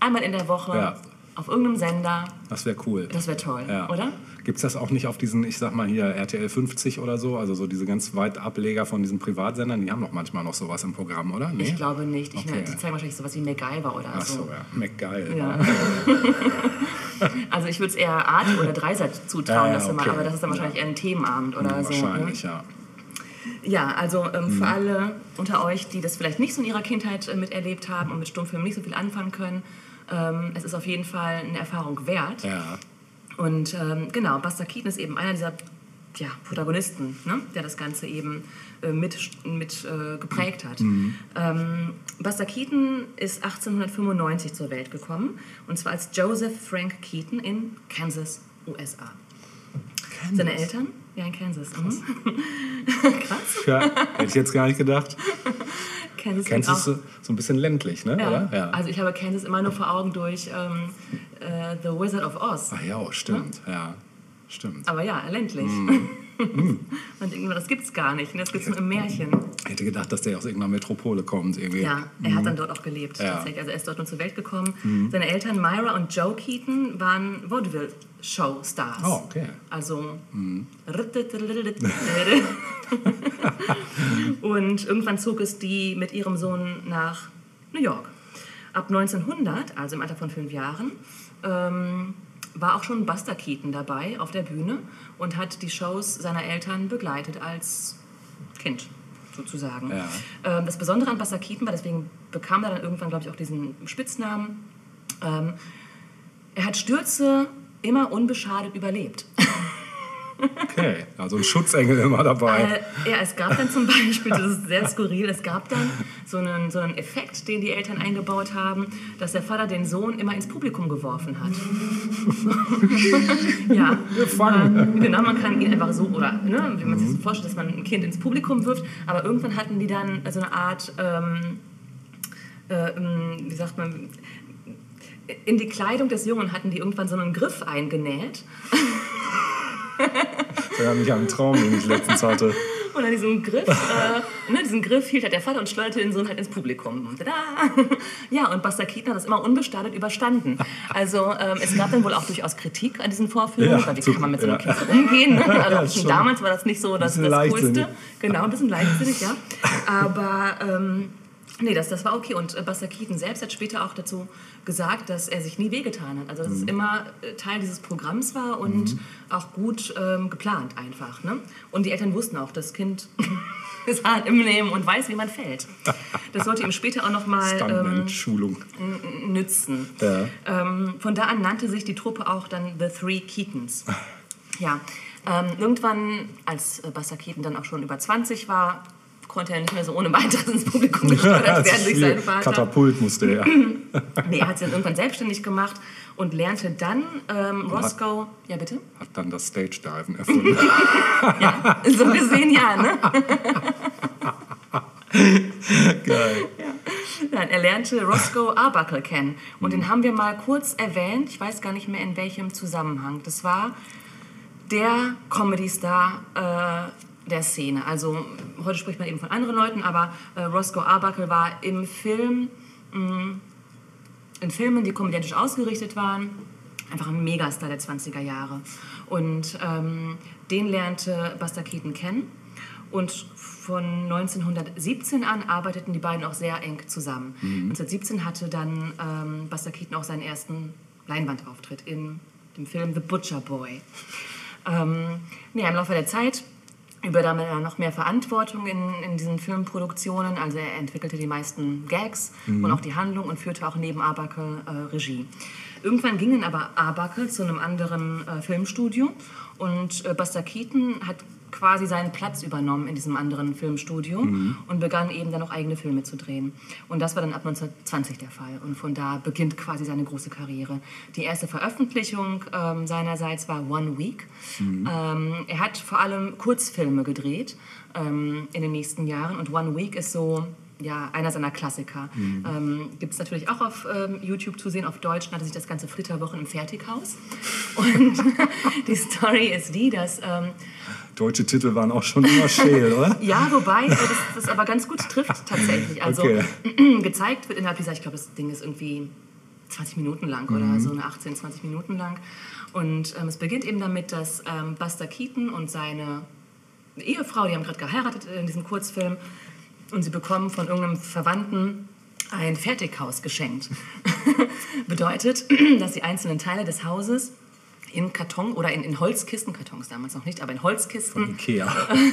einmal in der Woche Ja. auf irgendeinem Sender. Das wäre cool. Das wäre toll, Ja. oder? Gibt es das auch nicht auf diesen, ich sag mal hier, RTL 50 oder so? Also so diese ganz weit Ableger von diesen Privatsendern, die haben doch manchmal noch sowas im Programm, oder? Nee? Ich glaube nicht. Ich Okay. meine, die zeigen wahrscheinlich sowas wie MacGyver oder Ach so. so, ja. McGeil. Ja. *laughs* also ich würde es eher Arte oder Dreisat zutrauen, Ja, ja, dass wir mal, okay. aber das ist dann wahrscheinlich eher ein Themenabend oder so. Ne? Wahrscheinlich, ja. Ja, also ähm, Mhm. für alle unter euch, die das vielleicht nicht so in ihrer Kindheit äh, miterlebt haben und mit Stummfilmen nicht so viel anfangen können, ähm, es ist auf jeden Fall eine Erfahrung wert. Ja. Und ähm, genau, Buster Keaton ist eben einer dieser ja, Protagonisten, ne? der das Ganze eben äh, mit, mit äh, geprägt hat. Ähm, Buster Keaton ist 1895 zur Welt gekommen und zwar als Joseph Frank Keaton in Kansas, USA. Seine Eltern? Ja, in Kansas. Krass. *laughs* Krass. ja. Hätte ich jetzt gar nicht gedacht. *laughs* Kansas, liegt du so, so ein bisschen ländlich, ne? Ja. Oder? Ja. Also ich habe Kansas immer nur vor Augen durch ähm, äh, The Wizard of Oz. Ach ja, oh, stimmt. Ja, stimmt. Aber ja, ländlich. Mhm. Man denkt immer, das gibt's gar nicht. ne? Das gibt's nur im Märchen. Ich hätte gedacht, dass der aus irgendeiner Metropole kommt. Irgendwie. Ja, er hat dann dort auch gelebt. Ja. Mhm. Tatsächlich. Also er ist dort nur zur Welt gekommen. Seine Eltern Myra und Joe Keaton waren Vaudeville-Show-Stars. Oh, okay. Also. Mhm. *laughs* und irgendwann zog es die mit ihrem Sohn nach New York. Ab 1900, also im Alter von fünf Jahren, ähm, war auch schon Buster Keaton dabei auf der Bühne und hat die Shows seiner Eltern begleitet als Kind sozusagen. Ja. Ähm, das Besondere an Buster Keaton war, deswegen bekam er dann irgendwann, glaube ich, auch diesen Spitznamen. Ähm, er hat Stürze immer unbeschadet überlebt. Okay, also ein Schutzengel immer dabei. Äh, ja, es gab dann zum Beispiel, das ist sehr skurril, es gab dann so einen, so einen Effekt, den die Eltern eingebaut haben, dass der Vater den Sohn immer ins Publikum geworfen hat. *laughs* ja, Gefangen. äh, genau, man kann ihn einfach so, oder ne, wie man sich so vorstellt, dass man ein Kind ins Publikum wirft, aber irgendwann hatten die dann so eine Art, ähm, äh, ähm, wie sagt man, in die Kleidung des Jungen hatten die irgendwann so einen Griff eingenäht. *laughs* Das erinnert mich an einen Traum, den ich letztens hatte. Und an diesem Griff, äh, ne, diesen Griff hielt halt der Vater und schleuderte den Sohn halt ins Publikum. Tada! Ja, und Buster Keaton hat das immer unbestartet überstanden. Also ähm, es gab dann wohl auch durchaus Kritik an diesen Vorführungen, Ja, weil wie zu- kann man mit so einem ja. Kind so umgehen? Ne? *laughs* Also Ja, damals war das nicht so das, das. Coolste. Genau, ein bisschen leichtsinnig, ja. Aber ähm, nee, das, das war okay. Und äh, Buster Keaton selbst hat später auch dazu gesagt, dass er sich nie wehgetan hat. Also dass es immer äh, Teil dieses Programms war und auch gut ähm, geplant einfach. Ne? Und die Eltern wussten auch, das Kind *laughs* ist hart im Leben und weiß, wie man fällt. Das sollte ihm später auch noch mal *laughs* ähm, nützen. Ja. Ähm, von da an nannte sich die Truppe auch dann The Three Keatons. Ja, ähm, irgendwann, als äh, Buster Keaton dann auch schon über 20 war, konnte er nicht mehr so ohne weiteres ins Publikum geschleudert *laughs* werden durch seinen Vater. Katapult musste er. *laughs* Nee, er hat sich dann irgendwann selbstständig gemacht und lernte dann ähm, Roscoe. Ja, bitte? Hat dann das Stage-Diven erfunden. *laughs* So gesehen ja, ne? Geil. Nein, er lernte Roscoe Arbuckle kennen. Und den haben wir mal kurz erwähnt. Ich weiß gar nicht mehr in welchem Zusammenhang. Das war der Comedy-Star äh, der Szene. Also heute spricht man eben von anderen Leuten, aber äh, Roscoe Arbuckle war im Film, mh, in Filmen, die komödiantisch ausgerichtet waren, einfach ein Megastar der 20er Jahre. Und ähm, den lernte Buster Keaton kennen. Und von 1917 an arbeiteten die beiden auch sehr eng zusammen. 1917 hatte dann ähm, Buster Keaton auch seinen ersten Leinwandauftritt in dem Film The Butcher Boy. Ähm, ja, Im Laufe der Zeit übernahm er noch mehr Verantwortung in, in diesen Filmproduktionen. Also er entwickelte die meisten Gags und auch die Handlung und führte auch neben Abakel äh, Regie. Irgendwann ging dann aber Abakel zu einem anderen äh, Filmstudio und äh, Buster Keaton hat quasi seinen Platz übernommen in diesem anderen Filmstudio und begann eben dann auch eigene Filme zu drehen. Und das war dann ab 1920 der Fall. Und von da beginnt quasi seine große Karriere. Die erste Veröffentlichung ähm, seinerseits war One Week. Ähm, er hat vor allem Kurzfilme gedreht ähm, in den nächsten Jahren. Und One Week ist so ja, einer seiner Klassiker. Ähm, Gibt es natürlich auch auf ähm, YouTube zu sehen. Auf Deutsch nannte sich das Ganze Flitterwochen im Fertighaus. Und *laughs* die Story ist die, dass ähm, Deutsche Titel waren auch schon immer scheel, oder? *laughs* ja, wobei äh, das, das aber ganz gut trifft tatsächlich. Also Okay. *clears throat* gezeigt wird innerhalb dieser, ich glaube, das Ding ist irgendwie 20 Minuten lang oder so eine 18, 20 Minuten lang. Und ähm, es beginnt eben damit, dass ähm, Buster Keaton und seine Ehefrau, die haben gerade geheiratet in diesem Kurzfilm, und sie bekommen von irgendeinem Verwandten ein Fertighaus geschenkt. *laughs* Bedeutet, *clears throat* dass die einzelnen Teile des Hauses in Karton oder in, in Holzkisten, Kartons damals noch nicht, aber in Holzkisten Ikea.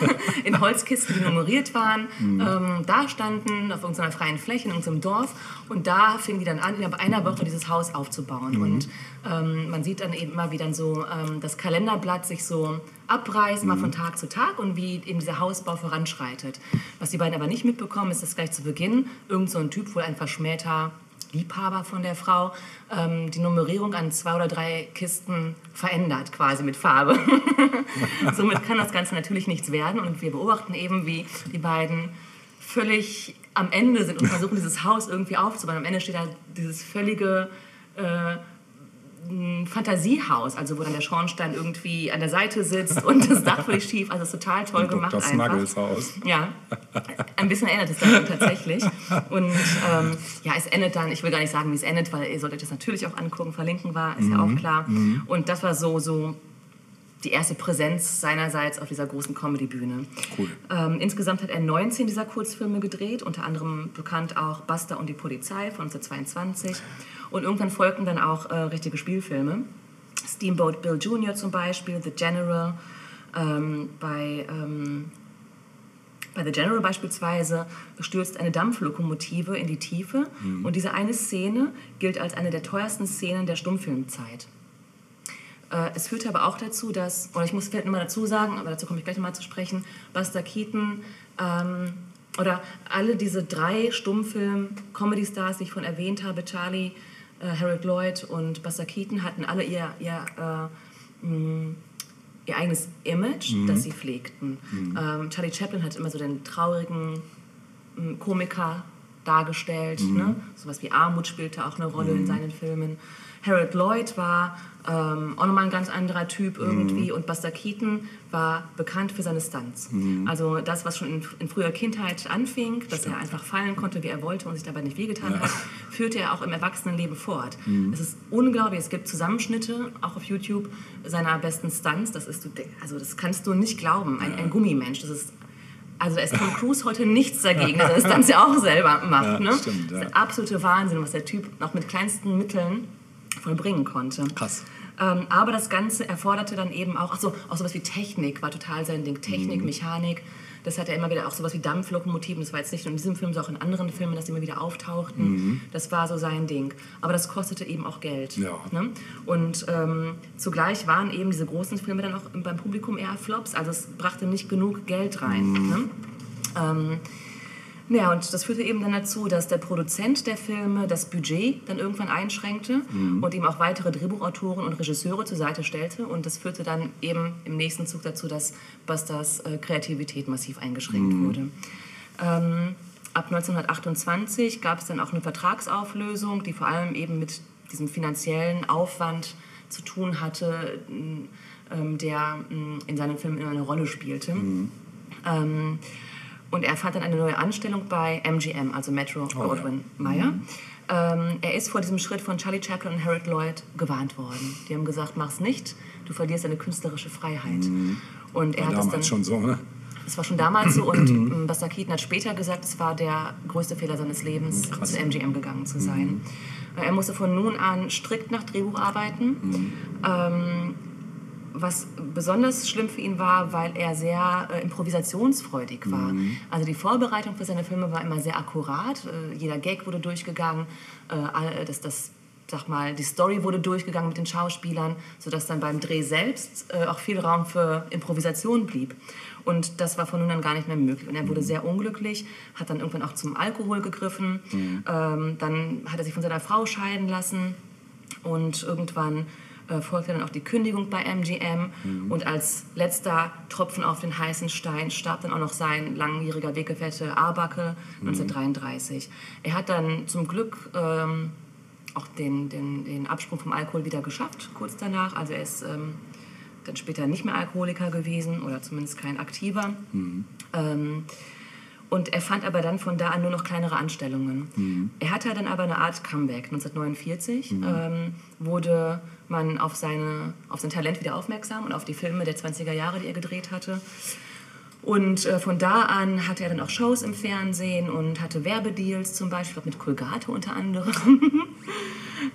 *laughs* in Holzkisten, die nummeriert waren, ähm, da standen auf irgendeiner freien Fläche in unserem Dorf und da fingen die dann an, innerhalb einer Woche dieses Haus aufzubauen. Und ähm, man sieht dann eben immer, wie dann so ähm, das Kalenderblatt sich so abreißt, mal von Tag zu Tag und wie eben dieser Hausbau voranschreitet. Was die beiden aber nicht mitbekommen, ist, dass gleich zu Beginn irgend so ein Typ, wohl ein verschmähter Liebhaber von der Frau, ähm, die Nummerierung an zwei oder drei Kisten verändert, quasi mit Farbe. *laughs* Somit kann das Ganze natürlich nichts werden und wir beobachten eben, wie die beiden völlig am Ende sind und versuchen, dieses Haus irgendwie aufzubauen. Am Ende steht da dieses völlige äh, Fantasiehaus, also wo dann der Schornstein irgendwie an der Seite sitzt und das Dach völlig *laughs* schief. Also es ist total toll gemacht Das. Snuggles-Haus. Ja, ein bisschen erinnert es daran tatsächlich. Und ähm, ja, es endet dann, ich will gar nicht sagen, wie es endet, weil ihr solltet das natürlich auch angucken, verlinken war, ist ja auch klar. Und das war so, so die erste Präsenz seinerseits auf dieser großen Comedy-Bühne. Cool. Ähm, insgesamt hat er 19 dieser Kurzfilme gedreht, unter anderem bekannt auch Buster und die Polizei von 1922. Und irgendwann folgten dann auch äh, richtige Spielfilme. Steamboat Bill Jr. zum Beispiel, The General, ähm, bei, ähm, bei The General beispielsweise stürzt eine Dampflokomotive in die Tiefe und diese eine Szene gilt als eine der teuersten Szenen der Stummfilmzeit. Äh, es führte aber auch dazu, dass, oder ich muss vielleicht nochmal dazu sagen, aber dazu komme ich gleich nochmal zu sprechen, Buster Keaton ähm, oder alle diese drei Stummfilm-Comedy-Stars, die ich vorhin erwähnt habe, Charlie, äh, Harold Lloyd und Buster Keaton, hatten alle ihr, ihr, äh, mh, ihr eigenes Image, das sie pflegten. Ähm, Charlie Chaplin hat immer so den traurigen m, Komiker dargestellt. Ne? Sowas wie Armut spielte auch eine Rolle in seinen Filmen. Harold Lloyd war ähm, auch nochmal ein ganz anderer Typ irgendwie und Buster Keaton war bekannt für seine Stunts. Also das, was schon in, in früher Kindheit anfing, dass er einfach fallen konnte, wie er wollte und sich dabei nicht wehgetan hat, führte er auch im Erwachsenenleben fort. Es ist unglaublich, es gibt Zusammenschnitte, auch auf YouTube, seiner besten Stunts. Das ist, also das kannst du nicht glauben, ein, ein Gummimensch. Das ist also ist Tom Cruise heute nichts dagegen, dass er *laughs* das Ganze auch selber macht. Ja, ne? stimmt, ja. Das ist der absolute Wahnsinn, was der Typ noch mit kleinsten Mitteln vollbringen konnte. Krass. Ähm, aber das Ganze erforderte dann eben auch, ach so, auch sowas wie Technik war total sein Ding. Technik, Mhm. Mechanik. Das hat er immer wieder auch sowas wie Dampflokomotiven. Das war jetzt nicht nur in diesem Film, sondern auch in anderen Filmen, dass die immer wieder auftauchten. Das war so sein Ding. Aber das kostete eben auch Geld. Mhm. Ja. Ne? Und ähm, zugleich waren eben diese großen Filme dann auch beim Publikum eher Flops. Also es brachte nicht genug Geld rein. Mhm. Ne? Ähm, ja, und das führte eben dann dazu, dass der Produzent der Filme das Budget dann irgendwann einschränkte und ihm auch weitere Drehbuchautoren und Regisseure zur Seite stellte. Und das führte dann eben im nächsten Zug dazu, dass Busters äh, Kreativität massiv eingeschränkt wurde. Ähm, ab 1928 gab es dann auch eine Vertragsauflösung, die vor allem eben mit diesem finanziellen Aufwand zu tun hatte, ähm, der ähm, in seinen Filmen immer eine Rolle spielte. Ähm, und er fand dann eine neue Anstellung bei MGM, also Metro Goldwyn Mayer. Ähm, er ist vor diesem Schritt von Charlie Chaplin und Harold Lloyd gewarnt worden. Die haben gesagt, mach's nicht, du verlierst deine künstlerische Freiheit. Und er War hat das dann damals schon so, ne? das war schon damals so und *clears throat* ähm, Buster Keaton hat später gesagt, es war der größte Fehler seines Lebens, zu MGM gegangen zu sein. Äh, Er musste von nun an strikt nach Drehbuch arbeiten. Ähm, was besonders schlimm für ihn war, weil er sehr äh, improvisationsfreudig war. Also die Vorbereitung für seine Filme war immer sehr akkurat. Äh, jeder Gag wurde durchgegangen, äh, das, das, sag mal, die Story wurde durchgegangen mit den Schauspielern, sodass dann beim Dreh selbst äh, auch viel Raum für Improvisation blieb. Und das war von nun an gar nicht mehr möglich. Und er wurde sehr unglücklich, hat dann irgendwann auch zum Alkohol gegriffen. Ähm, dann hat er sich von seiner Frau scheiden lassen. Und irgendwann folgte dann auch die Kündigung bei MGM. Und als letzter Tropfen auf den heißen Stein starb dann auch noch sein langjähriger Weggefährte Arbacke 1933. Er hat dann zum Glück ähm, auch den, den, den Absprung vom Alkohol wieder geschafft, kurz danach. Also er ist ähm, dann später nicht mehr Alkoholiker gewesen oder zumindest kein aktiver. Ähm, und er fand aber dann von da an nur noch kleinere Anstellungen. Er hatte dann aber eine Art Comeback. 1949 ähm, wurde man auf, seine, auf sein Talent wieder aufmerksam und auf die Filme der 20er Jahre, die er gedreht hatte. Und äh, von da an hatte er dann auch Shows im Fernsehen und hatte Werbedeals zum Beispiel, mit Colgate unter anderem. *laughs*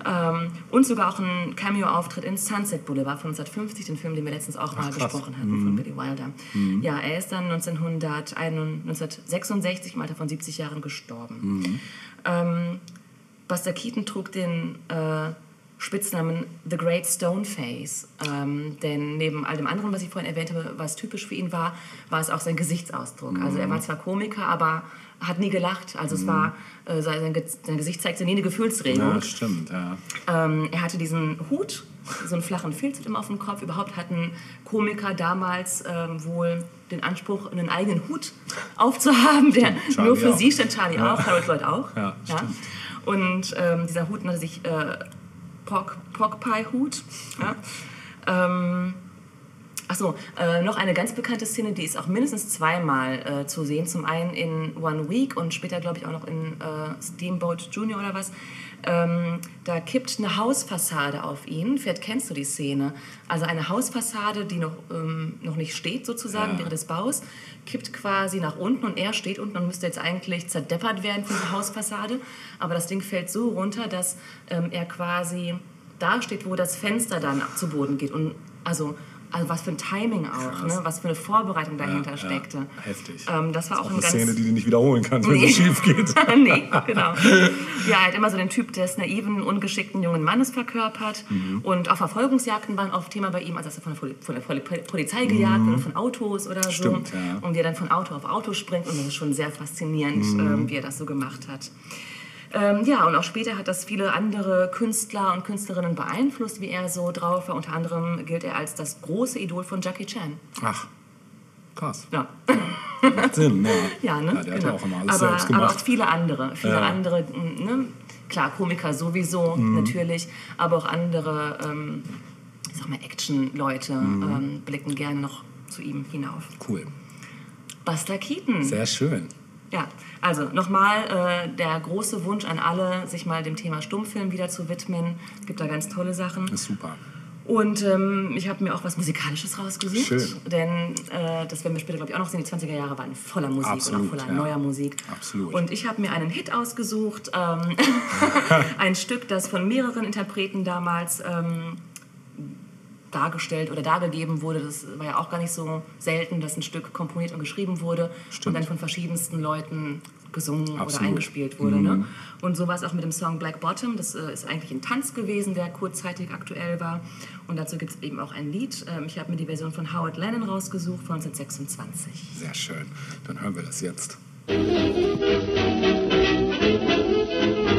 ähm, und sogar auch einen Cameo-Auftritt in Sunset Boulevard von 1950, den Film, den wir letztens auch mal krass. besprochen hatten, von Billy Wilder. Ja, er ist dann 1961, 1966 im Alter von 70 Jahren gestorben. Ähm, Buster Keaton trug den äh, Spitznamen The Great Stone Face. Ähm, denn neben all dem anderen, was ich vorhin erwähnt habe, was typisch für ihn war, war es auch sein Gesichtsausdruck. Also er war zwar Komiker, aber hat nie gelacht. Also es war, äh, sein, sein Gesicht zeigte nie eine Gefühlsregung. Ja, stimmt, ja. Ähm, er hatte diesen Hut, so einen flachen Filzhut immer auf dem Kopf. Überhaupt hatten Komiker damals ähm, wohl den Anspruch, einen eigenen Hut aufzuhaben, der Charlie nur für auch. sie stand, Charlie auch, Harold Lloyd auch. Ja, stimmt. Und ähm, dieser Hut nannte sich äh, Pork, Pork Pie Hut. Ja. Ähm, Achso, äh, noch eine ganz bekannte Szene, die ist auch mindestens zweimal äh, zu sehen. Zum einen in One Week und später, glaube ich, auch noch in äh, Steamboat Junior oder was. Ähm, da kippt eine Hausfassade auf ihn. Vielleicht kennst du die Szene. Also eine Hausfassade, die noch, ähm, noch nicht steht, sozusagen, Ja. während des Baus, kippt quasi nach unten und er steht unten und müsste jetzt eigentlich zerdeppert werden von dieser Hausfassade. Aber das Ding fällt so runter, dass ähm, er quasi da steht, wo das Fenster dann zu Boden geht. Und also, also was für ein Timing auch, ne? was für eine Vorbereitung dahinter ja, steckte. heftig. Ähm, das war auch, Auch ein eine ganz Szene, die du nicht wiederholen kannst, wenn Nee. es schief geht. *laughs* nee, genau. Ja, er hat immer so den Typ des naiven, ungeschickten jungen Mannes verkörpert. Mhm. Und auch Verfolgungsjagden waren oft Thema bei ihm, also dass er von der, von der Poli- Polizei gejagt wurde, von Autos oder Mhm. Stimmt, so. ja. Und wie er dann von Auto auf Auto springt. Und das ist schon sehr faszinierend, Mhm. ähm, wie er das so gemacht hat. Ähm, ja, und auch später hat das viele andere Künstler und Künstlerinnen beeinflusst, wie er so drauf war. Unter anderem gilt er als das große Idol von Jackie Chan. Ach, krass. Ja. Macht Sinn, ja. *laughs* Ja, ne? Ja, der hat ja auch immer alles aber, selbst aber auch gemacht. viele andere. Viele Ja. andere, ne? Klar, Komiker sowieso, Mhm. natürlich, aber auch andere, ähm, sag mal, Action-Leute Mhm. ähm, blicken gerne noch zu ihm hinauf. Cool. Buster Keaton. Sehr schön. Ja, also nochmal äh, der große Wunsch an alle, sich mal dem Thema Stummfilm wieder zu widmen. Es gibt da ganz tolle Sachen. Ist super. Und ähm, ich habe mir auch was Musikalisches rausgesucht. Schön. Denn äh, das werden wir später, glaube ich, auch noch sehen. Die 20er Jahre waren voller Musik und Absolut, auch voller ja. neuer Musik. Absolut. Und ich habe mir einen Hit ausgesucht. Ähm, *laughs* ein Stück, das von mehreren Interpreten damals ähm, dargestellt oder dargegeben wurde. Das war ja auch gar nicht so selten, dass ein Stück komponiert und geschrieben wurde und Stimmt. dann von verschiedensten Leuten gesungen oder Absolut. eingespielt wurde. Ne? Und so war es auch mit dem Song Black Bottom. Das äh, ist eigentlich ein Tanz gewesen, der kurzzeitig aktuell war. Und dazu gibt es eben auch ein Lied. Ähm, ich habe mir die Version von Howard Lennon rausgesucht von 1926. Sehr schön. Dann hören wir das jetzt. Thank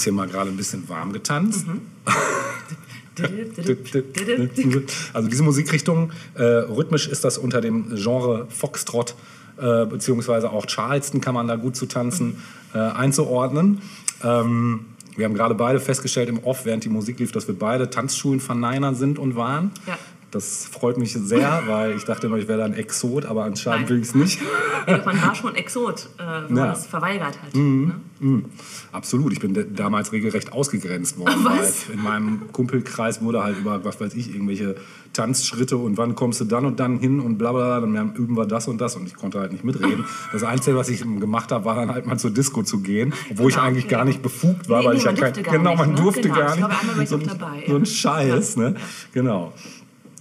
Uns hier mal gerade ein bisschen warm getanzt. *laughs* Also diese Musikrichtung, äh, rhythmisch ist das unter dem Genre Foxtrot äh, beziehungsweise auch Charleston kann man da gut zu tanzen äh, einzuordnen. Ähm, wir haben gerade beide festgestellt im Off, während die Musik lief, dass wir beide Tanzschulenverneiner sind und waren. Ja. Das freut mich sehr, *laughs* weil ich dachte immer, ich wäre ein Exot, aber anscheinend Nein. bin ich es nicht. Ja, man war schon Exot, äh, wenn Ja. man es verweigert hat. Ne? Absolut, ich bin damals regelrecht ausgegrenzt worden. Was? Weil in meinem Kumpelkreis wurde halt über, was weiß ich, irgendwelche Tanzschritte und wann kommst du dann und dann hin und bla bla, bla, dann üben wir das und das und ich konnte halt nicht mitreden. Das Einzige, was ich gemacht habe, war dann halt mal zur Disco zu gehen, obwohl ich Genau, eigentlich ja. gar nicht befugt war, Nee, weil nee, ich ja man kein, durfte gar genau, nicht, man ne? durfte Genau, gar ich nicht. glaube, ich so, ein- dabei, so ein ja. Scheiß, ne? Genau.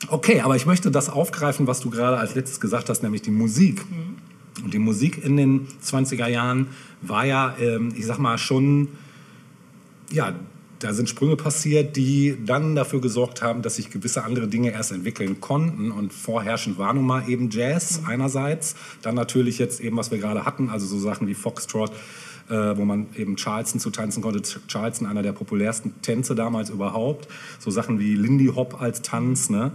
Okay, aber ich möchte das aufgreifen, was du gerade als letztes gesagt hast, nämlich die Musik. Und die Musik in den 20er Jahren war ja, ähm, ich sag mal, schon, ja, da sind Sprünge passiert, die dann dafür gesorgt haben, dass sich gewisse andere Dinge erst entwickeln konnten. Und vorherrschend war nun mal eben Jazz einerseits, dann natürlich jetzt eben, was wir gerade hatten, also so Sachen wie Foxtrot, äh, wo man eben Charleston zu tanzen konnte. Ch- Charleston, einer der populärsten Tänze damals überhaupt. So Sachen wie Lindy Hop als Tanz. Ne?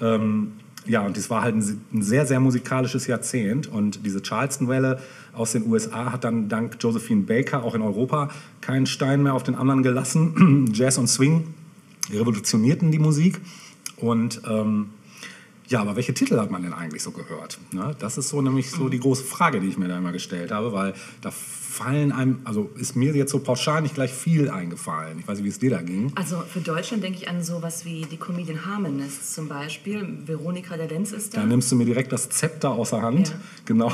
Ähm, ja, und das war halt ein, ein sehr, sehr musikalisches Jahrzehnt. Und diese Charleston-Welle aus den USA hat dann dank Josephine Baker auch in Europa keinen Stein mehr auf den anderen gelassen. *clears throat* Jazz und Swing revolutionierten die Musik. Und ähm, ja, aber welche Titel hat man denn eigentlich so gehört? Ne? Das ist so nämlich so die große Frage, die ich mir da immer gestellt habe, weil da fallen einem, also ist mir jetzt so pauschal nicht gleich viel eingefallen. Ich weiß nicht, wie es dir da ging. Also für Deutschland denke ich an sowas wie die Comedian Harmonists zum Beispiel. Veronika der Lenz ist da. Da nimmst du mir direkt das Zepter außer Hand. Ja. *laughs* Genau.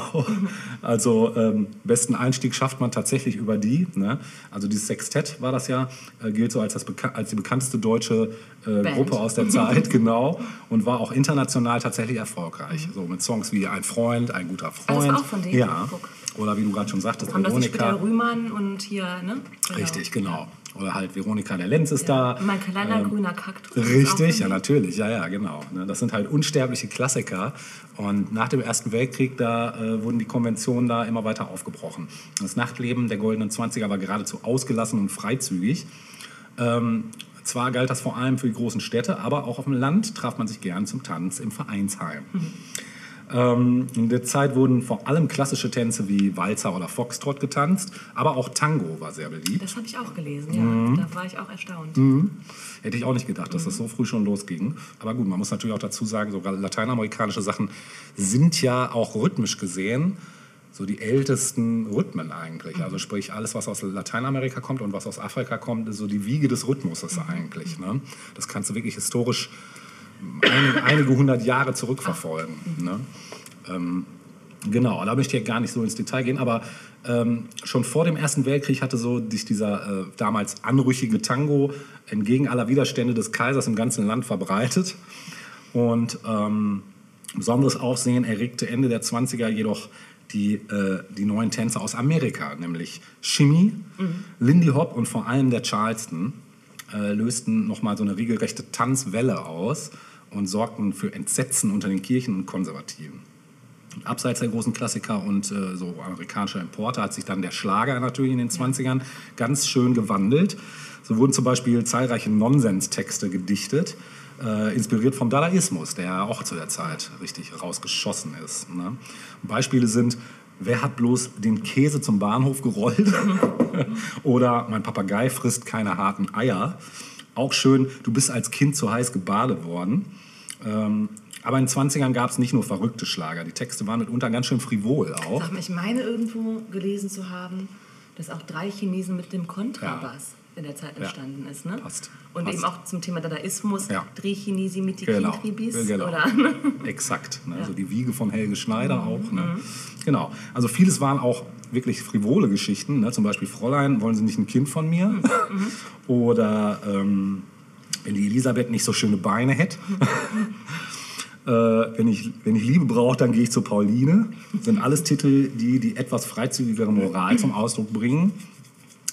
Also ähm, besten Einstieg schafft man tatsächlich über die. Ne? Also dieses Sextett war das ja, äh, gilt so als, das als die bekannteste deutsche äh. Gruppe aus der Zeit, *laughs* genau. Und war auch international tatsächlich erfolgreich. So mit Songs wie Ein Freund, ein guter Freund. Das auch von denen? Ja. Guck. Oder wie du gerade schon sagtest, Haben das Veronika. später Rühmann und hier, ne? Genau. Richtig, genau. Oder halt Veronika der Lenz ist Ja. da. Mein kleiner Ähm, grüner Kaktus. Richtig, ja natürlich, ja, ja, genau. Ne, Das sind halt unsterbliche Klassiker. Und nach dem Ersten Weltkrieg, da äh, wurden die Konventionen da immer weiter aufgebrochen. Das Nachtleben der goldenen 20er war geradezu ausgelassen und freizügig. Ähm, zwar galt das vor allem für die großen Städte, aber auch auf dem Land traf man sich gern zum Tanz im Vereinsheim. Ähm, in der Zeit wurden vor allem klassische Tänze wie Walzer oder Foxtrot getanzt, aber auch Tango war sehr beliebt. Das habe ich auch gelesen, ja. Mhm. Da war ich auch erstaunt. Hätte ich auch nicht gedacht, dass das so früh schon losging. Aber gut, man muss natürlich auch dazu sagen, sogar lateinamerikanische Sachen sind ja auch rhythmisch gesehen so die ältesten Rhythmen eigentlich. Also sprich, alles, was aus Lateinamerika kommt und was aus Afrika kommt, ist so die Wiege des Rhythmus eigentlich. Ne? Das kannst du wirklich historisch einige, einige hundert Jahre zurückverfolgen. Ne? Ähm, Genau, da möchte ich gar nicht so ins Detail gehen, aber ähm, schon vor dem Ersten Weltkrieg hatte so sich dieser äh, damals anrüchige Tango entgegen aller Widerstände des Kaisers im ganzen Land verbreitet. Und ähm, besonderes Aufsehen erregte Ende der 20er jedoch die, äh, die neuen Tänzer aus Amerika, nämlich Shimmy, mhm. Lindy Hop und vor allem der Charleston, äh, lösten nochmal so eine regelrechte Tanzwelle aus und sorgten für Entsetzen unter den Kirchen und Konservativen. Abseits der großen Klassiker und äh, so amerikanischer Importe hat sich dann der Schlager natürlich in den 20ern ganz schön gewandelt. So wurden zum Beispiel zahlreiche Nonsens-Texte gedichtet, äh, inspiriert vom Dadaismus, der ja auch zu der Zeit richtig rausgeschossen ist. Ne? Beispiele sind Wer hat bloß den Käse zum Bahnhof gerollt? *laughs* Oder mein Papagei frisst keine harten Eier. Auch schön, du bist als Kind zu heiß gebadet worden. Ähm, aber in den 20ern gab es nicht nur verrückte Schlager. Die Texte waren mitunter ganz schön frivol auch. Sag mal, ich meine irgendwo gelesen zu haben, dass auch drei Chinesen mit dem Kontrabass ja. In der Zeit entstanden ja. ist. Ne? Passt. Und Passt. eben auch zum Thema Dadaismus, ja. Drehchinesi mit die genau. genau. Oder? *laughs* Exakt. Ne? Also die Wiege von Helge Schneider mhm. auch. Ne? Mhm. Genau. Also vieles waren auch wirklich frivole Geschichten. Ne? Zum Beispiel Fräulein, wollen Sie nicht ein Kind von mir? Mhm. *laughs* Oder ähm, wenn die Elisabeth nicht so schöne Beine hätte. *laughs* Äh, wenn, ich, wenn ich Liebe brauche, dann gehe ich zu Pauline. Das sind alles Titel, die die etwas freizügigere Moral zum Ausdruck bringen,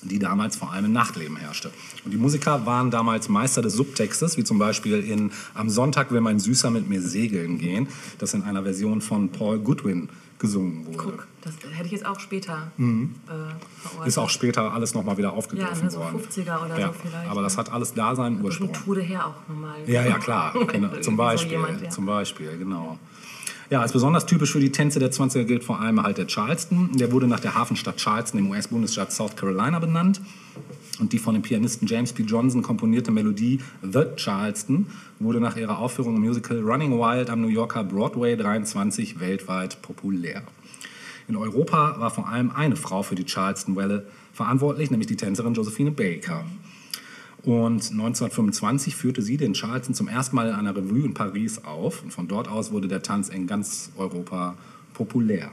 die damals vor allem im Nachtleben herrschte. Und die Musiker waren damals Meister des Subtextes, wie zum Beispiel in Am Sonntag will mein Süßer mit mir segeln gehen, das in einer Version von Paul Goodwin gesungen wurde. Guck, das hätte ich jetzt auch später mhm. äh, Ist auch später alles nochmal wieder aufgegriffen ja, ne, so worden. 50er oder ja, so vielleicht. Aber das ne? hat alles da seinen Ursprung. Ein Tode her auch nochmal. Ja, ja, klar. *laughs* genau, zum Beispiel, so jemand, ja. zum Beispiel, genau. Ja, als besonders typisch für die Tänze der 20er gilt vor allem halt der Charleston. Der wurde nach der Hafenstadt Charleston im US-Bundesstaat South Carolina benannt. Und die von dem Pianisten James P. Johnson komponierte Melodie The Charleston wurde nach ihrer Aufführung im Musical Running Wild am New Yorker Broadway 23 weltweit populär. In Europa war vor allem eine Frau für die Charleston-Welle verantwortlich, nämlich die Tänzerin Josephine Baker. Und 1925 führte sie den Charleston zum ersten Mal in einer Revue in Paris auf. Und von dort aus wurde der Tanz in ganz Europa populär.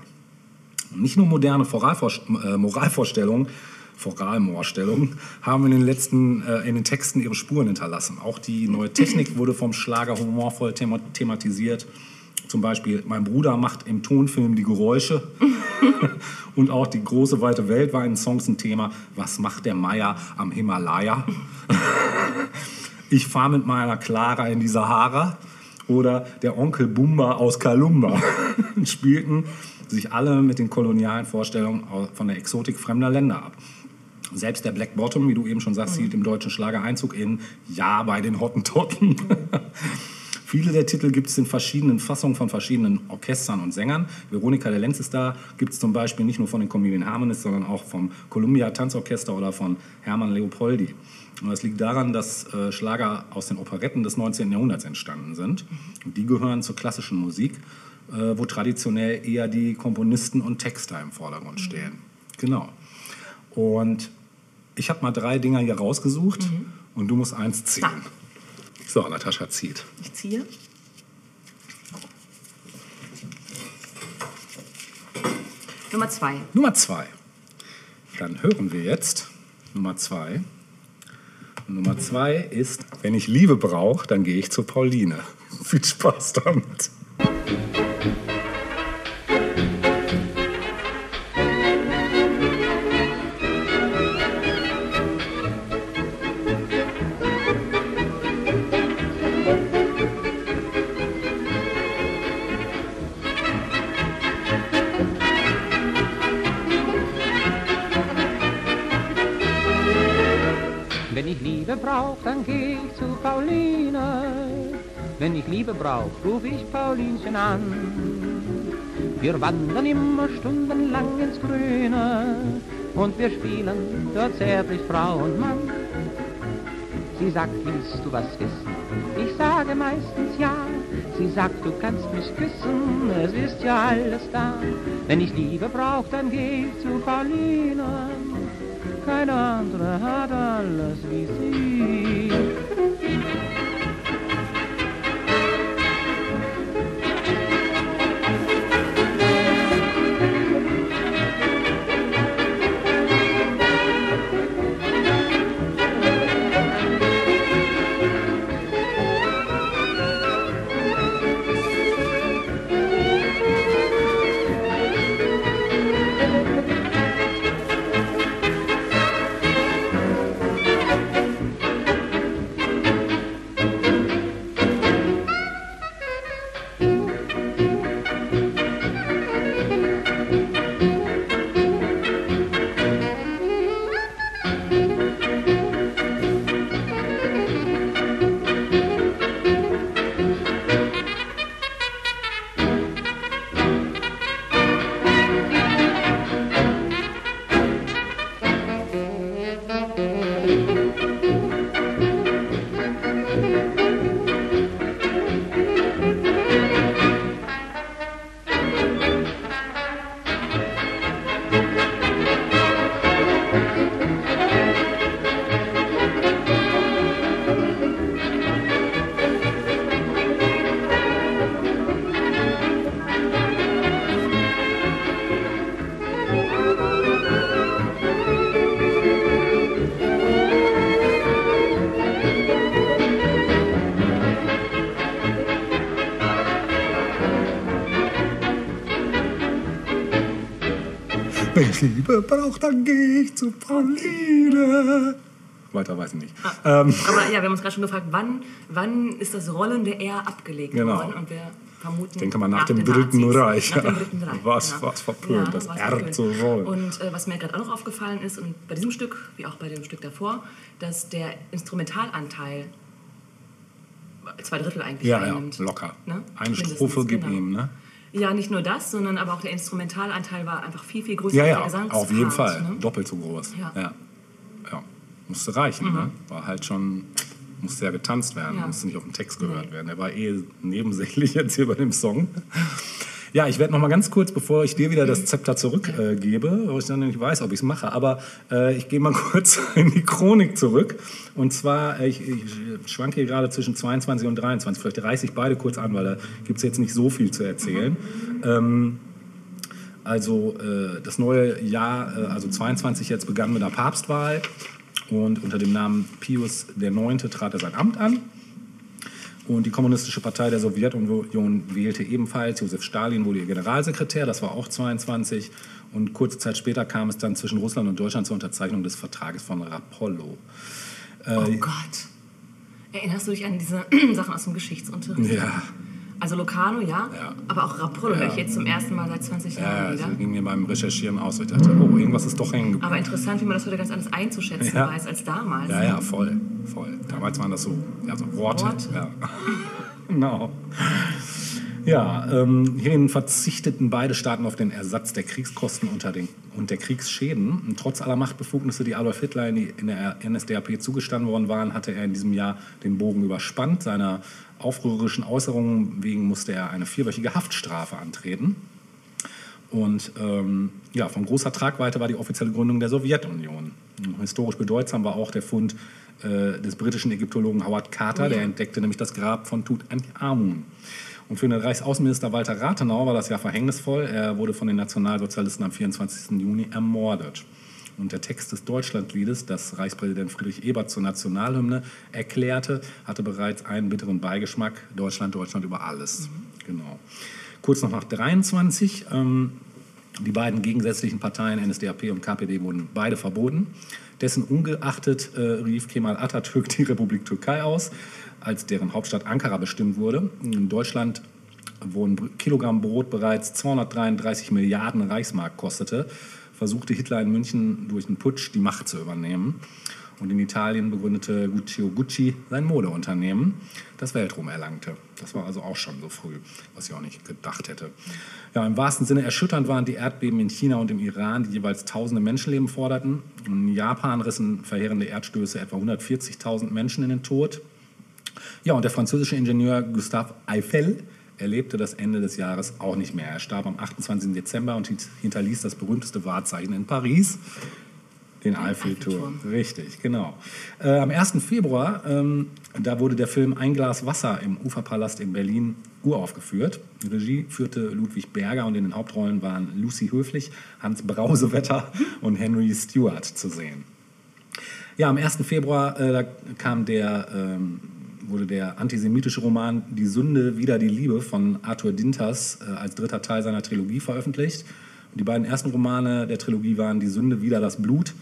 Und nicht nur moderne äh, Moralvorstellungen Voralmoorstellung, *laughs* haben in den letzten äh, in den Texten ihre Spuren hinterlassen. Auch die neue Technik wurde vom Schlager humorvoll thema thematisiert. Zum Beispiel, mein Bruder macht im Tonfilm die Geräusche. *laughs* und auch die große weite Welt war in Songs ein Thema. Was macht der Meier am Himalaya? *laughs* ich fahre mit meiner Clara in die Sahara. Oder der Onkel Bumba aus Kalumba *laughs* spielten sich alle mit den kolonialen Vorstellungen von der Exotik fremder Länder ab. Selbst der Black Bottom, wie du eben schon sagst, hielt im deutschen Schlager Einzug in Ja bei den Hottentotten. Viele der Titel gibt es in verschiedenen Fassungen von verschiedenen Orchestern und Sängern. Veronika der Lenz ist da, gibt es zum Beispiel nicht nur von den Comedian Harmonists, sondern auch vom Columbia Tanzorchester oder von Hermann Leopoldi. Und das liegt daran, dass äh, Schlager aus den Operetten des 19. Jahrhunderts entstanden sind. Und die gehören zur klassischen Musik, äh, wo traditionell eher die Komponisten und Texter im Vordergrund stehen. Genau. Und ich habe mal drei Dinger hier rausgesucht mhm. und du musst eins ziehen. Ah. So, Natascha zieht. Ich ziehe. Nummer zwei. Nummer zwei. Dann hören wir jetzt Nummer zwei. Nummer zwei ist, wenn ich Liebe brauche, dann gehe ich zu Pauline. *laughs* Viel Spaß damit. Liebe braucht, ruf ich Paulinchen an. Wir wandern immer stundenlang ins Grüne und wir spielen dort zärtlich Frau und Mann. Sie sagt, willst du was wissen? Ich sage meistens ja. Sie sagt, du kannst mich küssen, es ist ja alles da. Wenn ich Liebe brauch, dann geh ich zu Pauline. Keine andere hat alles wie sie. Liebe brauche, dann gehe ich zu Pauline. Weiter weiß ich nicht. Ähm, Aber ja, wir haben uns gerade schon gefragt, wann, wann ist das rollende R abgelegt Genau. worden? Und wir vermuten. Ich denke mal nach dem den Dritten. Reich, Nach dem ja. Dritten Reich. Was- genau. was verpönt, das was R zu rollen. Und äh, was mir gerade auch noch aufgefallen ist, und bei diesem Stück, wie auch bei dem Stück davor, dass der Instrumentalanteil zwei Drittel eigentlich ja, ja, einnimmt. locker. Ne? Eine Mindestens, Strophe gib genau. ihm, ne? Ja, nicht nur das, sondern aber auch der Instrumentalanteil war einfach viel, viel größer Ja, als ja, der Gesangspart. auf jeden Fall. Ne? Doppelt so groß. Ja. ja. Ja. Musste reichen, ne? War halt schon, musste ja getanzt werden, musste nicht auf den Text gehört werden. Der war eh nebensächlich *laughs* jetzt hier bei dem Song. Ja, ich werde noch mal ganz kurz, bevor ich dir wieder das Zepter zurückgebe, äh, weil ich dann nicht weiß, ob ich es mache, aber äh, ich gehe mal *laughs* kurz in die Chronik zurück. Und zwar, äh, ich, ich schwanke hier gerade zwischen 22 und 23. Vielleicht reiße ich beide kurz an, weil da gibt es jetzt nicht so viel zu erzählen. Ähm, also äh, das neue Jahr, äh, also 22 jetzt begann mit der Papstwahl und unter dem Namen Pius IX. trat er sein Amt an. Und die Kommunistische Partei der Sowjetunion wählte ebenfalls. Josef Stalin wurde ihr Generalsekretär, das war auch 22. Und kurze Zeit später kam es dann zwischen Russland und Deutschland zur Unterzeichnung des Vertrages von Rapallo. Oh Gott. Erinnerst du dich an diese *clears throat* Sachen aus dem Geschichtsunterricht? Ja, Also Locarno, ja, Ja. aber auch Rapallo höre ich jetzt zum ersten Mal seit 20 ja, Jahren das wieder. ging mir beim Recherchieren aus. Ich dachte, oh, irgendwas ist doch hängen geblieben. Aber interessant, wie man das heute ganz anders einzuschätzen Ja. weiß als damals. Ja, ja, voll, voll. Damals waren das so, ja, so Worte. Worte. Ja. *laughs* genau. Ja, ähm, hierhin verzichteten beide Staaten auf den Ersatz der Kriegskosten unter den, und der Kriegsschäden. Und trotz aller Machtbefugnisse, die Adolf Hitler in, die, in der NSDAP zugestanden worden waren, hatte er in diesem Jahr den Bogen überspannt. Seiner aufrührerischen Äußerungen wegen musste er eine vierwöchige Haftstrafe antreten. Und ähm, ja, von großer Tragweite war die offizielle Gründung der Sowjetunion. Historisch bedeutsam war auch der Fund äh, des britischen Ägyptologen Howard Carter, der entdeckte nämlich das Grab von Tutanchamun. Und für den Reichsaußenminister Walter Rathenau war das ja verhängnisvoll. Er wurde von den Nationalsozialisten am 24. Juni ermordet. Und der Text des Deutschlandliedes, das Reichspräsident Friedrich Ebert zur Nationalhymne erklärte, hatte bereits einen bitteren Beigeschmack. Deutschland, Deutschland über alles. Genau. Kurz noch nach 23. Ähm, die beiden gegensätzlichen Parteien NSDAP und KPD wurden beide verboten. Dessen ungeachtet äh, rief Kemal Atatürk die Republik Türkei aus, als deren Hauptstadt Ankara bestimmt wurde. In Deutschland, wo ein Kilogramm Brot bereits 233 Milliarden Reichsmark kostete, versuchte Hitler in München durch einen Putsch die Macht zu übernehmen. Und in Italien begründete Guccio Gucci sein Modeunternehmen, das Weltruhm erlangte. Das war also auch schon so früh, was ich auch nicht gedacht hätte. Ja, Im wahrsten Sinne erschütternd waren die Erdbeben in China und im Iran, die jeweils tausende Menschenleben forderten. In Japan rissen verheerende Erdstöße etwa 140.000 Menschen in den Tod. Ja, und der französische Ingenieur Gustave Eiffel erlebte das Ende des Jahres auch nicht mehr. Er starb am 28. Dezember und hint- hinterließ das berühmteste Wahrzeichen in Paris, den Eiffelturm. Richtig, genau. Äh, am 1. Februar, ähm, da wurde der Film Ein Glas Wasser im Uferpalast in Berlin uraufgeführt. Regie führte Ludwig Berger und in den Hauptrollen waren Lucy Höflich, Hans Brausewetter *laughs* und Henry Stewart zu sehen. Ja, am 1. Februar äh, kam der, ähm, wurde der antisemitische Roman Die Sünde wider die Liebe von Arthur Dinters äh, als dritter Teil seiner Trilogie veröffentlicht. Und die beiden ersten Romane der Trilogie waren Die Sünde wider das Blut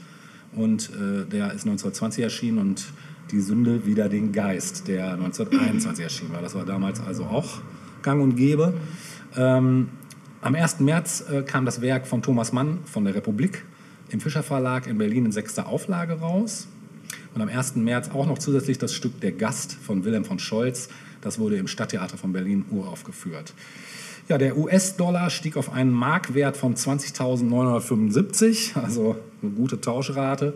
und äh, der ist 1920 erschienen und Die Sünde wider den Geist, der 1921 erschienen war. Das war damals also auch gang und gäbe. Ähm, am 1. März äh, kam das Werk von Thomas Mann von der Republik im Fischer Verlag in Berlin in sechster Auflage raus. Und am 1. März auch noch zusätzlich das Stück Der Gast von Wilhelm von Scholz. Das wurde im Stadttheater von Berlin uraufgeführt. Ja, der US-Dollar stieg auf einen Markwert von 20.975, also eine gute Tauschrate.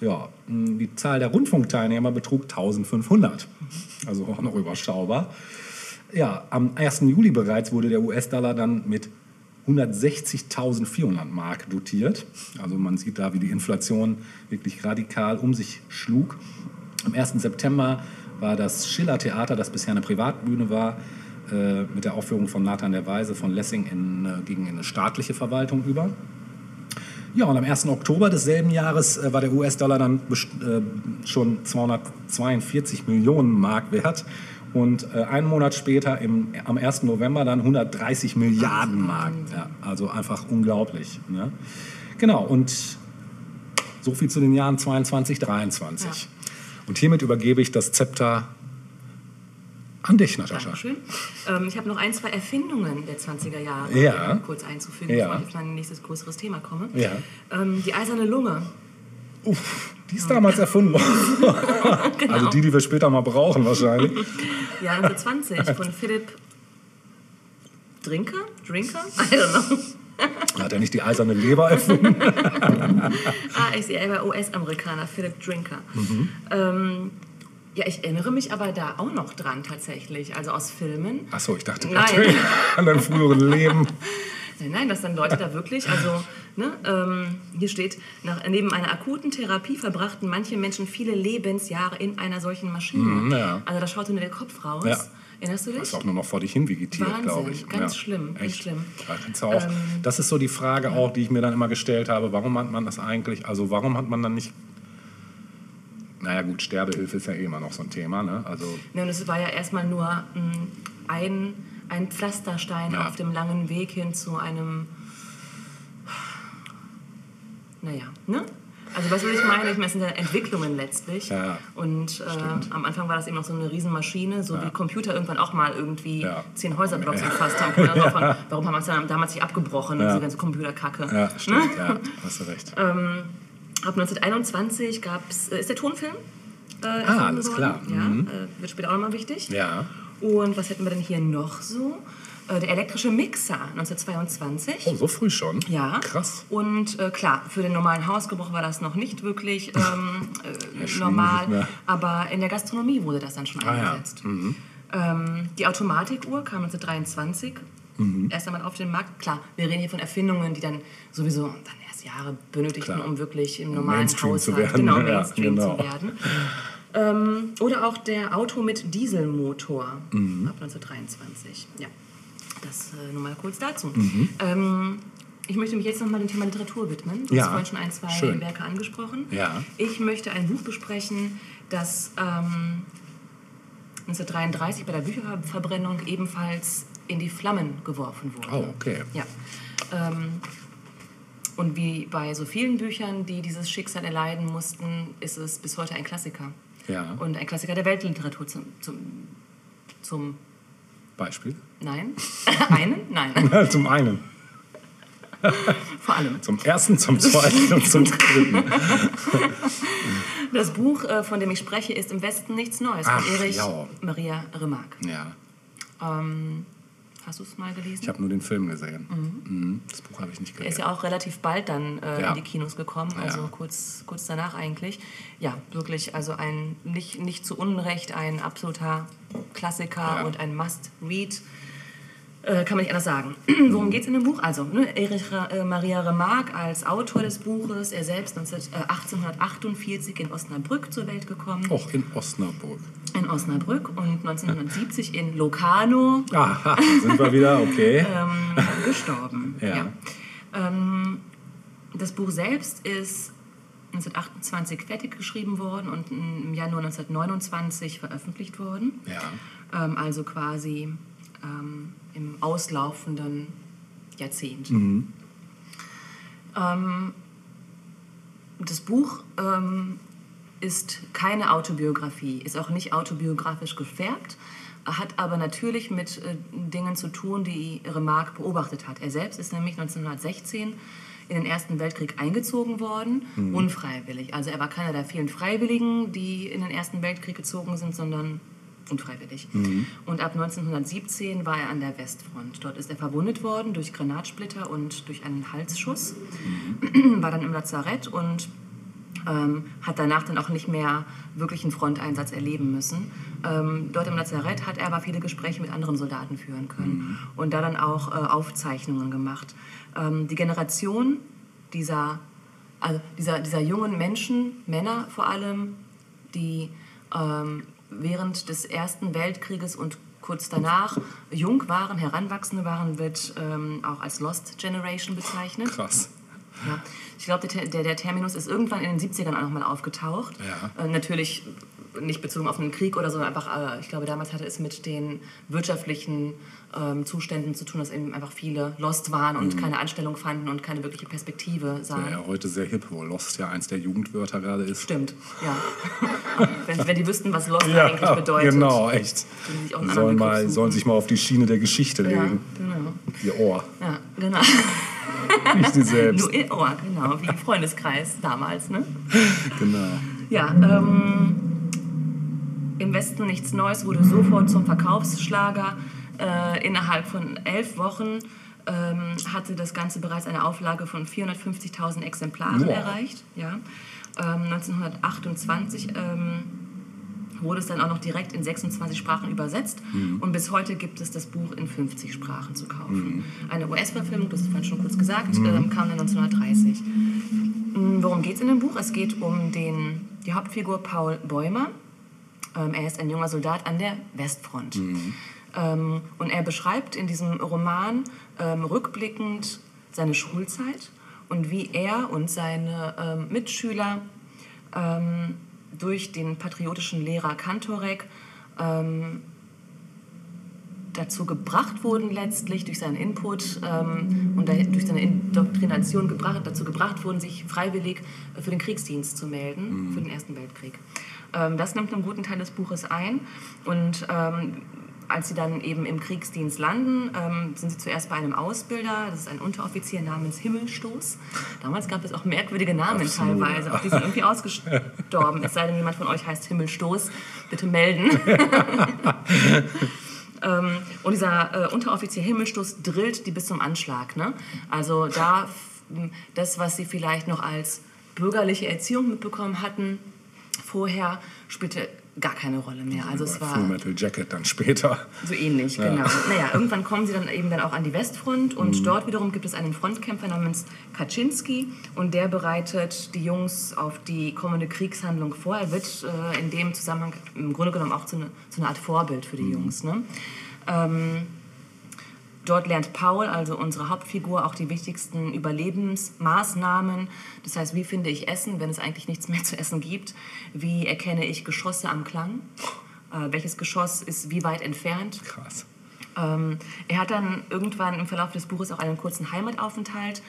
Ja, die Zahl der Rundfunkteilnehmer betrug 1500, also auch noch überschaubar. Ja, am 1. Juli bereits wurde der US-Dollar dann mit 160.400 Mark dotiert. Also man sieht da, wie die Inflation wirklich radikal um sich schlug. Am 1. September war das Schiller-Theater, das bisher eine Privatbühne war, äh, mit der Aufführung von Nathan der Weise von Lessing in, äh, gegen eine staatliche Verwaltung über. Ja, und am 1. Oktober desselben Jahres äh, war der US-Dollar dann schon 242 Millionen Mark wert. Und äh, einen Monat später, im, am 1. November, dann 130 Milliarden Mark. Ja, also einfach unglaublich. Ne? Genau, und so viel zu den Jahren 22, 23. Ja. Und hiermit übergebe ich das Zepter an dich, Natascha. Dankeschön. Ähm, ich habe noch ein, zwei Erfindungen der 20er Jahre Ja. kurz einzufügen, Ja. bevor ich auf mein nächstes größeres Thema komme. Ja. Ähm, die eiserne Lunge. Uff, die ist damals erfunden worden. *laughs* Genau. Also die, die wir später mal brauchen wahrscheinlich. Ja, 1920 von Philipp Drinker? Drinker? I don't know. *laughs* Hat er nicht die eiserne Leber erfunden? *laughs* Ah, ich sehe, er war US-Amerikaner, Philip Drinker. Mhm. Ähm, ja, ich erinnere mich aber da auch noch dran tatsächlich, also aus Filmen. Achso, ich dachte Nein. an deinem früheren Leben. Nein, nein, dass dann Leute da wirklich, also ne, ähm, hier steht, nach, neben einer akuten Therapie verbrachten manche Menschen viele Lebensjahre in einer solchen Maschine. Mhm, ja. Also da schaute nur der Kopf raus. Ja. Erinnerst du dich? Ist auch nur noch vor dich hin vegetiert, glaube ich. ganz schlimm, ganz echt. schlimm. Ähm, Da auch, das ist so die Frage auch, die ich mir dann immer gestellt habe. Warum hat man das eigentlich, also warum hat man dann nicht, naja gut, Sterbehilfe ist ja eh immer noch so ein Thema, ne? Also Ja, und es war ja erstmal nur mm, ein, ein Pflasterstein Ja. auf dem langen Weg hin zu einem. Naja, ne? Also, was will ich meine? Ich meine, es sind ja Entwicklungen letztlich. Ja, und äh, am Anfang war das eben noch so eine Riesenmaschine, so wie Computer irgendwann auch mal irgendwie Ja. zehn Häuserblocks umfasst haben können. Also von, warum haben wir es dann damals nicht abgebrochen, Ja. diese ganze Computerkacke? ja, stimmt, ja, hast du recht. *laughs* Ab 1921 gab's, äh, ist der Tonfilm. Äh, Ah, alles worden. klar. Ja, Mhm. äh, wird später auch nochmal wichtig. Ja. Und was hätten wir denn hier noch so? Äh, Der elektrische Mixer 1922. Oh, so früh schon? Ja. Krass. Und äh, klar, für den normalen Hausgebrauch war das noch nicht wirklich *laughs* ähm, äh, normal, mehr. aber in der Gastronomie wurde das dann schon Ah, ja. eingesetzt. Ähm, die Automatikuhr kam 1923 Mhm. erst einmal auf den Markt. Klar, wir reden hier von Erfindungen, die dann sowieso dann erst Jahre benötigten, Klar. um wirklich im normalen Mainstream zu Haushalt werden. genau, *laughs* Ja, Mainstream genau. zu werden. Ähm, oder auch der Auto mit Dieselmotor Mhm. ab 1923. Ja, das äh, nur mal kurz dazu. Mhm. Ähm, ich möchte mich jetzt nochmal dem Thema Literatur widmen. Du Ja, hast vorhin schon ein, zwei schön. Werke angesprochen. Ja. Ich möchte ein Buch besprechen, das ähm, 1933 bei der Bücherverbrennung ebenfalls in die Flammen geworfen wurde. Oh, okay. Ja. Ähm, und wie bei so vielen Büchern, die dieses Schicksal erleiden mussten, ist es bis heute ein Klassiker. Ja. Und ein Klassiker der Weltliteratur zum, zum, zum Beispiel? Nein? *laughs* Einen? Nein. Zum einen. *laughs* Vor allem. Zum ersten, zum zweiten und zum dritten. *laughs* Das Buch, äh, von dem ich spreche, ist Im Westen nichts Neues Ach, von Erich ja. Maria Remarque. Ja. Ähm, hast du es mal gelesen? Ich habe nur den Film gesehen. Mhm. Das Buch habe ich nicht Er ist gelesen. ja auch relativ bald dann äh, Ja. in die Kinos gekommen, also Ja. kurz, kurz danach eigentlich. Ja, wirklich, also ein nicht, nicht zu Unrecht ein absoluter Klassiker Ja. und ein Must-Read. Äh, kann man nicht anders sagen. *clears throat* Worum geht es in dem Buch? Also, ne, Erich äh, Maria Remarque als Autor des Buches, er selbst 19, äh, 1848 in Osnabrück zur Welt gekommen, Auch in Osnabrück. in Osnabrück und 1970 in Locarno Aha, sind wir wieder, okay. *laughs* ähm, gestorben. *laughs* Ja. Ähm, das Buch selbst ist 1928 fertig geschrieben worden und im Januar 1929 veröffentlicht worden. Ja. Ähm, also quasi ähm, im auslaufenden Jahrzehnt. Ähm, das Buch ähm, ist keine Autobiografie, ist auch nicht autobiografisch gefärbt, hat aber natürlich mit äh, Dingen zu tun, die Remarque beobachtet hat. Er selbst ist nämlich 1916 in den Ersten Weltkrieg eingezogen worden, unfreiwillig. Also er war keiner der vielen Freiwilligen, die in den Ersten Weltkrieg gezogen sind, sondern unfreiwillig. Und ab 1917 war er an der Westfront. Dort ist er verwundet worden durch Granatsplitter und durch einen Halsschuss, war dann im Lazarett und ähm, hat danach dann auch nicht mehr wirklich einen Fronteinsatz erleben müssen. Ähm, dort im Lazarett hat er aber viele Gespräche mit anderen Soldaten führen können und da dann auch äh, Aufzeichnungen gemacht. Ähm, die Generation dieser, also dieser, dieser jungen Menschen, Männer vor allem, die ähm, während des Ersten Weltkrieges und kurz danach jung waren, Heranwachsende waren, wird ähm, auch als Lost Generation bezeichnet. Krass. Ja. Ich glaube, der, der, der Terminus ist irgendwann in den 70ern auch nochmal aufgetaucht. Ja. Äh, natürlich nicht bezogen auf einen Krieg oder so, einfach, äh, ich glaube, damals hatte es mit den wirtschaftlichen ähm, Zuständen zu tun, dass eben einfach viele lost waren und keine Anstellung fanden und keine wirkliche Perspektive sahen. Mhm. Ja, heute sehr hip, wo Lost ja eins der Jugendwörter gerade ist. Stimmt, ja. *laughs* wenn, wenn die wüssten, was Lost eigentlich bedeutet. genau, echt. sie Sollen, mal, sollen sich mal auf die Schiene der Geschichte Ja, legen. genau. Ihr Ohr, Ja, genau. *laughs* nicht die selbst. Nur ihr Ohr, genau, wie im Freundeskreis damals, ne? *laughs* genau. Ja, ähm, im Westen nichts Neues wurde sofort zum Verkaufsschlager. Äh, innerhalb von elf Wochen ähm, hatte das Ganze bereits eine Auflage von 450.000 Exemplaren Wow. erreicht. Ja. Ähm, 1928 ähm, wurde es dann auch noch direkt in 26 Sprachen übersetzt und bis heute gibt es das Buch in 50 Sprachen zu kaufen. Eine US-Verfilmung, das ist vorhin schon kurz gesagt, ähm, kam dann 1930. Mm, Worum geht es in dem Buch? Es geht um den, die Hauptfigur Paul Bäumer. Ähm, er ist ein junger Soldat an der Westfront. Ähm, und er beschreibt in diesem Roman ähm, rückblickend seine Schulzeit und wie er und seine ähm, Mitschüler durch den patriotischen Lehrer Kantorek dazu gebracht wurden, letztlich durch seinen Input ähm, und durch seine Indoktrination gebracht, dazu gebracht wurden, sich freiwillig für den Kriegsdienst zu melden, für den Ersten Weltkrieg. Ähm, das nimmt einen guten Teil des Buches ein und ähm, als sie dann eben im Kriegsdienst landen, ähm, sind sie zuerst bei einem Ausbilder, das ist ein Unteroffizier namens Himmelstoß. Damals gab es auch merkwürdige Namen Absolut, teilweise, auch die sind irgendwie ausgestorben. Es sei denn, jemand von euch heißt Himmelstoß, bitte melden. *laughs* Ähm, und dieser äh, Unteroffizier Himmelstoß drillt die bis zum Anschlag. Ne? Also da das, was sie vielleicht noch als bürgerliche Erziehung mitbekommen hatten, vorher spielte gar keine Rolle mehr. Also es war Full Metal Jacket dann später. so ähnlich, Ja. genau. Naja, irgendwann kommen sie dann eben dann auch an die Westfront und Mhm. dort wiederum gibt es einen Frontkämpfer namens Kaczynski und der bereitet die Jungs auf die kommende Kriegshandlung vor. Er wird äh, in dem Zusammenhang im Grunde genommen auch zu, ne, zu einer Art Vorbild für die Mhm. Jungs. Ne? Ähm, Dort lernt Paul, also unsere Hauptfigur, auch die wichtigsten Überlebensmaßnahmen. Das heißt, wie finde ich Essen, wenn es eigentlich nichts mehr *laughs* zu essen gibt? Wie erkenne ich Geschosse am Klang? Äh, welches Geschoss ist wie weit entfernt? Krass. Ähm, er hat dann irgendwann im Verlauf des Buches auch einen kurzen Heimataufenthalt.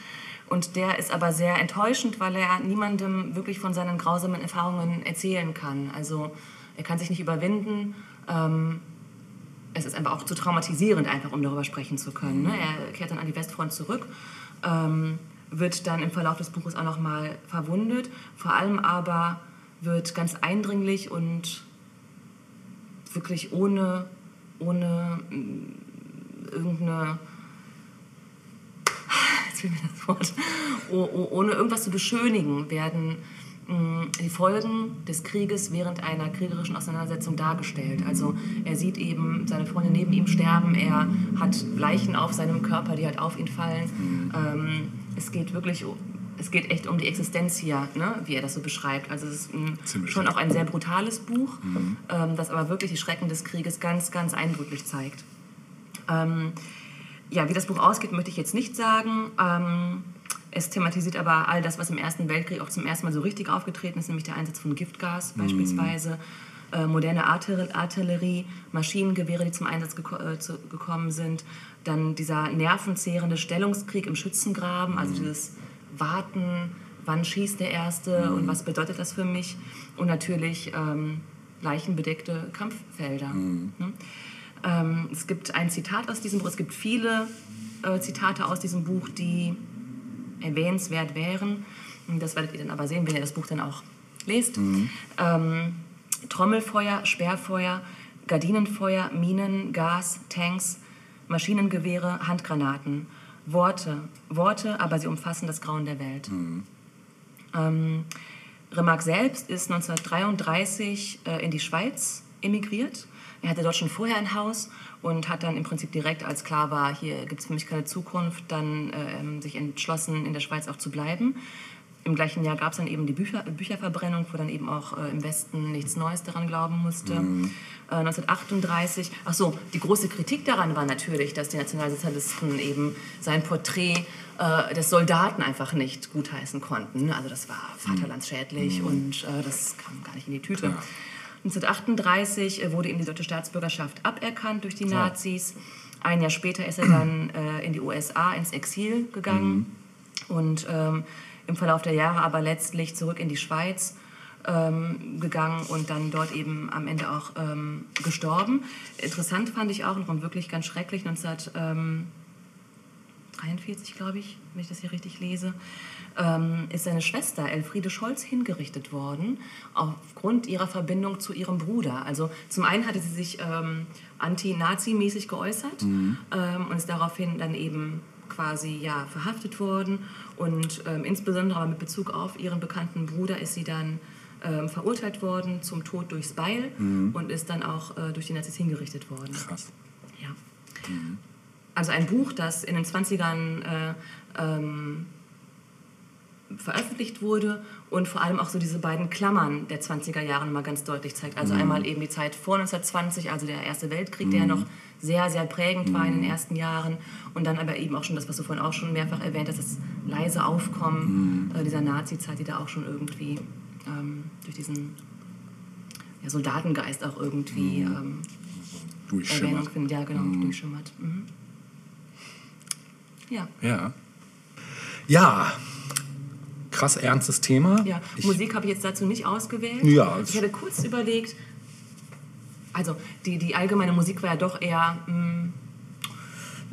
Und der ist aber sehr enttäuschend, weil er niemandem wirklich von seinen grausamen Erfahrungen erzählen kann. Also er kann sich nicht überwinden. Ähm, es ist einfach auch zu traumatisierend, einfach um darüber sprechen zu können. Ne? Er kehrt dann an die Westfront zurück, ähm, wird dann im Verlauf des Buches auch nochmal verwundet. Vor allem aber wird ganz eindringlich und wirklich ohne, ohne mm, irgendeine jetzt fehlt mir das Wort, *laughs* oh, oh, ohne irgendwas zu beschönigen, werden die Folgen des Krieges während einer kriegerischen Auseinandersetzung dargestellt. Also er sieht eben seine Freunde neben ihm sterben, er hat Leichen auf seinem Körper, die halt auf ihn fallen. Ähm, es geht wirklich, es geht echt um die Existenz hier, ne, wie er das so beschreibt. Also es ist Ziemlich schon auch ein sehr brutales Buch, ähm, das aber wirklich die Schrecken des Krieges ganz, ganz eindrücklich zeigt. Ähm, ja, wie das Buch ausgeht, möchte ich jetzt nicht sagen. Ähm, es thematisiert aber all das, was im Ersten Weltkrieg auch zum ersten Mal so richtig aufgetreten ist, nämlich der Einsatz von Giftgas beispielsweise, äh, moderne Artil Artillerie, Maschinengewehre, die zum Einsatz geko äh, zu, gekommen sind, dann dieser nervenzehrende Stellungskrieg im Schützengraben, also dieses Warten, wann schießt der Erste und was bedeutet das für mich? Und natürlich ähm, leichenbedeckte Kampffelder. Ne? Ähm, es gibt ein Zitat aus diesem Buch, es gibt viele äh, Zitate aus diesem Buch, die erwähnenswert wären. Das werdet ihr dann aber sehen, wenn ihr das Buch dann auch lest. Ähm, Trommelfeuer, Sperrfeuer, Gardinenfeuer, Minen, Gas, Tanks, Maschinengewehre, Handgranaten. Worte, Worte, aber sie umfassen das Grauen der Welt. Ähm, Remarque selbst ist 1933 äh, in die Schweiz emigriert. Er hatte dort schon vorher ein Haus und hat dann im Prinzip direkt, als klar war, hier gibt es für mich keine Zukunft, dann ähm, sich entschlossen, in der Schweiz auch zu bleiben. Im gleichen Jahr gab es dann eben die Bücher, Bücherverbrennung, wo dann eben auch äh, im Westen nichts Neues daran glauben musste. Äh, 1938, ach so, die große Kritik daran war natürlich, dass die Nationalsozialisten eben sein Porträt äh, des Soldaten einfach nicht gutheißen konnten. Also das war vaterlandsschädlich und äh, das kam gar nicht in die Tüte. Klar. 1938 äh, wurde ihm die deutsche Staatsbürgerschaft aberkannt durch die Nazis. Ein Jahr später ist er dann äh, in die USA ins Exil gegangen und ähm, im Verlauf der Jahre aber letztlich zurück in die Schweiz ähm, gegangen und dann dort eben am Ende auch ähm, gestorben. Interessant fand ich auch noch und wirklich ganz schrecklich 1943, glaube ich, wenn ich das hier richtig lese, ähm, ist seine Schwester Elfriede Scholz hingerichtet worden aufgrund ihrer Verbindung zu ihrem Bruder. Also zum einen hatte sie sich ähm, anti-Nazi-mäßig geäußert ähm, und ist daraufhin dann eben quasi ja, verhaftet worden und ähm, insbesondere aber mit Bezug auf ihren bekannten Bruder ist sie dann ähm, verurteilt worden zum Tod durchs Beil und ist dann auch äh, durch die Nazis hingerichtet worden. Krass. Ja. Also ein Buch, das in den 20ern äh, ähm, veröffentlicht wurde und vor allem auch so diese beiden Klammern der 20er Jahre mal ganz deutlich zeigt. Also einmal eben die Zeit vor 1920, also der Erste Weltkrieg, der ja noch sehr, sehr prägend war in den ersten Jahren und dann aber eben auch schon das, was du vorhin auch schon mehrfach erwähnt hast, das leise Aufkommen äh, dieser Nazi-Zeit, die da auch schon irgendwie ähm, durch diesen ja, Soldatengeist auch irgendwie ähm, Erwähnung Durchschimmert. findet. Ja, genau, durchschimmert. Mhm. Ja. Ja. Ja. Krass ernstes Thema. Ja, Ich- Musik habe ich jetzt dazu nicht ausgewählt. Ja, Ich hatte kurz überlegt, also die, die allgemeine Musik war ja doch eher mh,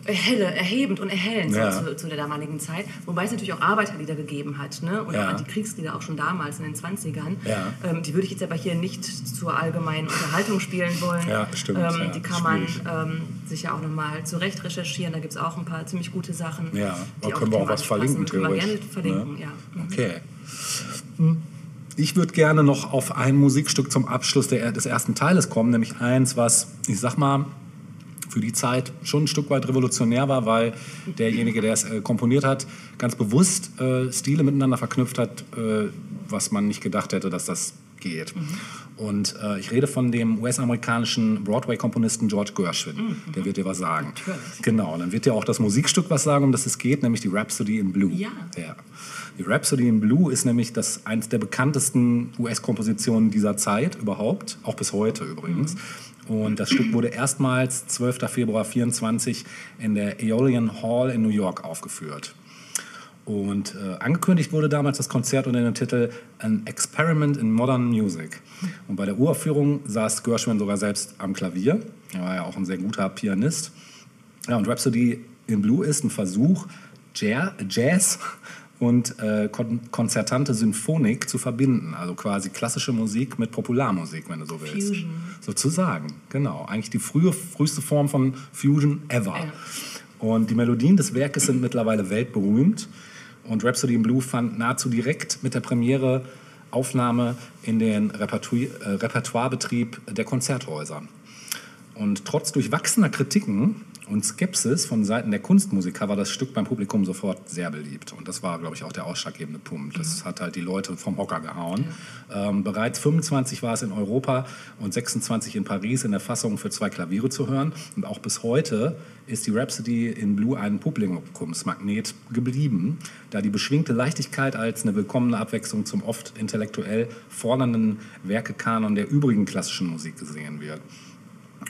helle, erhebend und erhellend Ja. so zu, zu der damaligen Zeit. Wobei es natürlich auch Arbeiterlieder gegeben hat ne? und Ja. auch Antikriegslieder auch schon damals in den 20ern. Ja. Ähm, die würde ich jetzt aber hier nicht zur allgemeinen Unterhaltung spielen wollen. Ja, stimmt, Ähm, ja, die kann man ähm, sicher auch nochmal zurecht recherchieren. Da gibt es auch ein paar ziemlich gute Sachen. Ja, da können wir auch was verlinken. Können wir gerne verlinken, ne? ja. Mhm. Okay. Ich würde gerne noch auf ein Musikstück zum Abschluss der, des ersten Teiles kommen, nämlich eins, was, ich sag mal, für die Zeit schon ein Stück weit revolutionär war, weil derjenige, der es äh, komponiert hat, ganz bewusst äh, Stile miteinander verknüpft hat, äh, was man nicht gedacht hätte, dass das geht. Und äh, ich rede von dem US-amerikanischen Broadway-Komponisten George Gershwin. Der wird dir was sagen. Natürlich. Genau, und dann wird dir auch das Musikstück was sagen, um das es geht, nämlich die Rhapsody in Blue. Ja. Ja. Die Rhapsody in Blue ist nämlich das, eines der bekanntesten US-Kompositionen dieser Zeit überhaupt, auch bis heute übrigens. Und das Stück wurde erstmals 12. Februar 24 in der Aeolian Hall in New York aufgeführt. Und äh, angekündigt wurde damals das Konzert unter dem Titel An Experiment in Modern Music. Und bei der Uraufführung saß Gershwin sogar selbst am Klavier. Er war ja auch ein sehr guter Pianist. Ja, und Rhapsody in Blue ist ein Versuch, Ja- Jazz und äh, kon konzertante Symphonik zu verbinden. Also quasi klassische Musik mit Popularmusik, wenn du so willst. Fusion. Sozusagen, genau. Eigentlich die frühe, früheste Form von Fusion ever. Ja. Und die Melodien des Werkes sind mittlerweile weltberühmt. Und Rhapsody in Blue fand nahezu direkt mit der Premiere Aufnahme in den Repertoire, äh, Repertoirebetrieb der Konzerthäuser. Und trotz durchwachsener Kritiken und Skepsis von Seiten der Kunstmusiker war das Stück beim Publikum sofort sehr beliebt. Und das war, glaube ich, auch der ausschlaggebende Punkt. Das hat halt die Leute vom Hocker gehauen. Ähm, bereits 25 war es in Europa und 26 in Paris in der Fassung für zwei Klaviere zu hören. Und auch bis heute ist die Rhapsody in Blue ein Publikumsmagnet geblieben, da die beschwingte Leichtigkeit als eine willkommene Abwechslung zum oft intellektuell fordernden Werkekanon der übrigen klassischen Musik gesehen wird.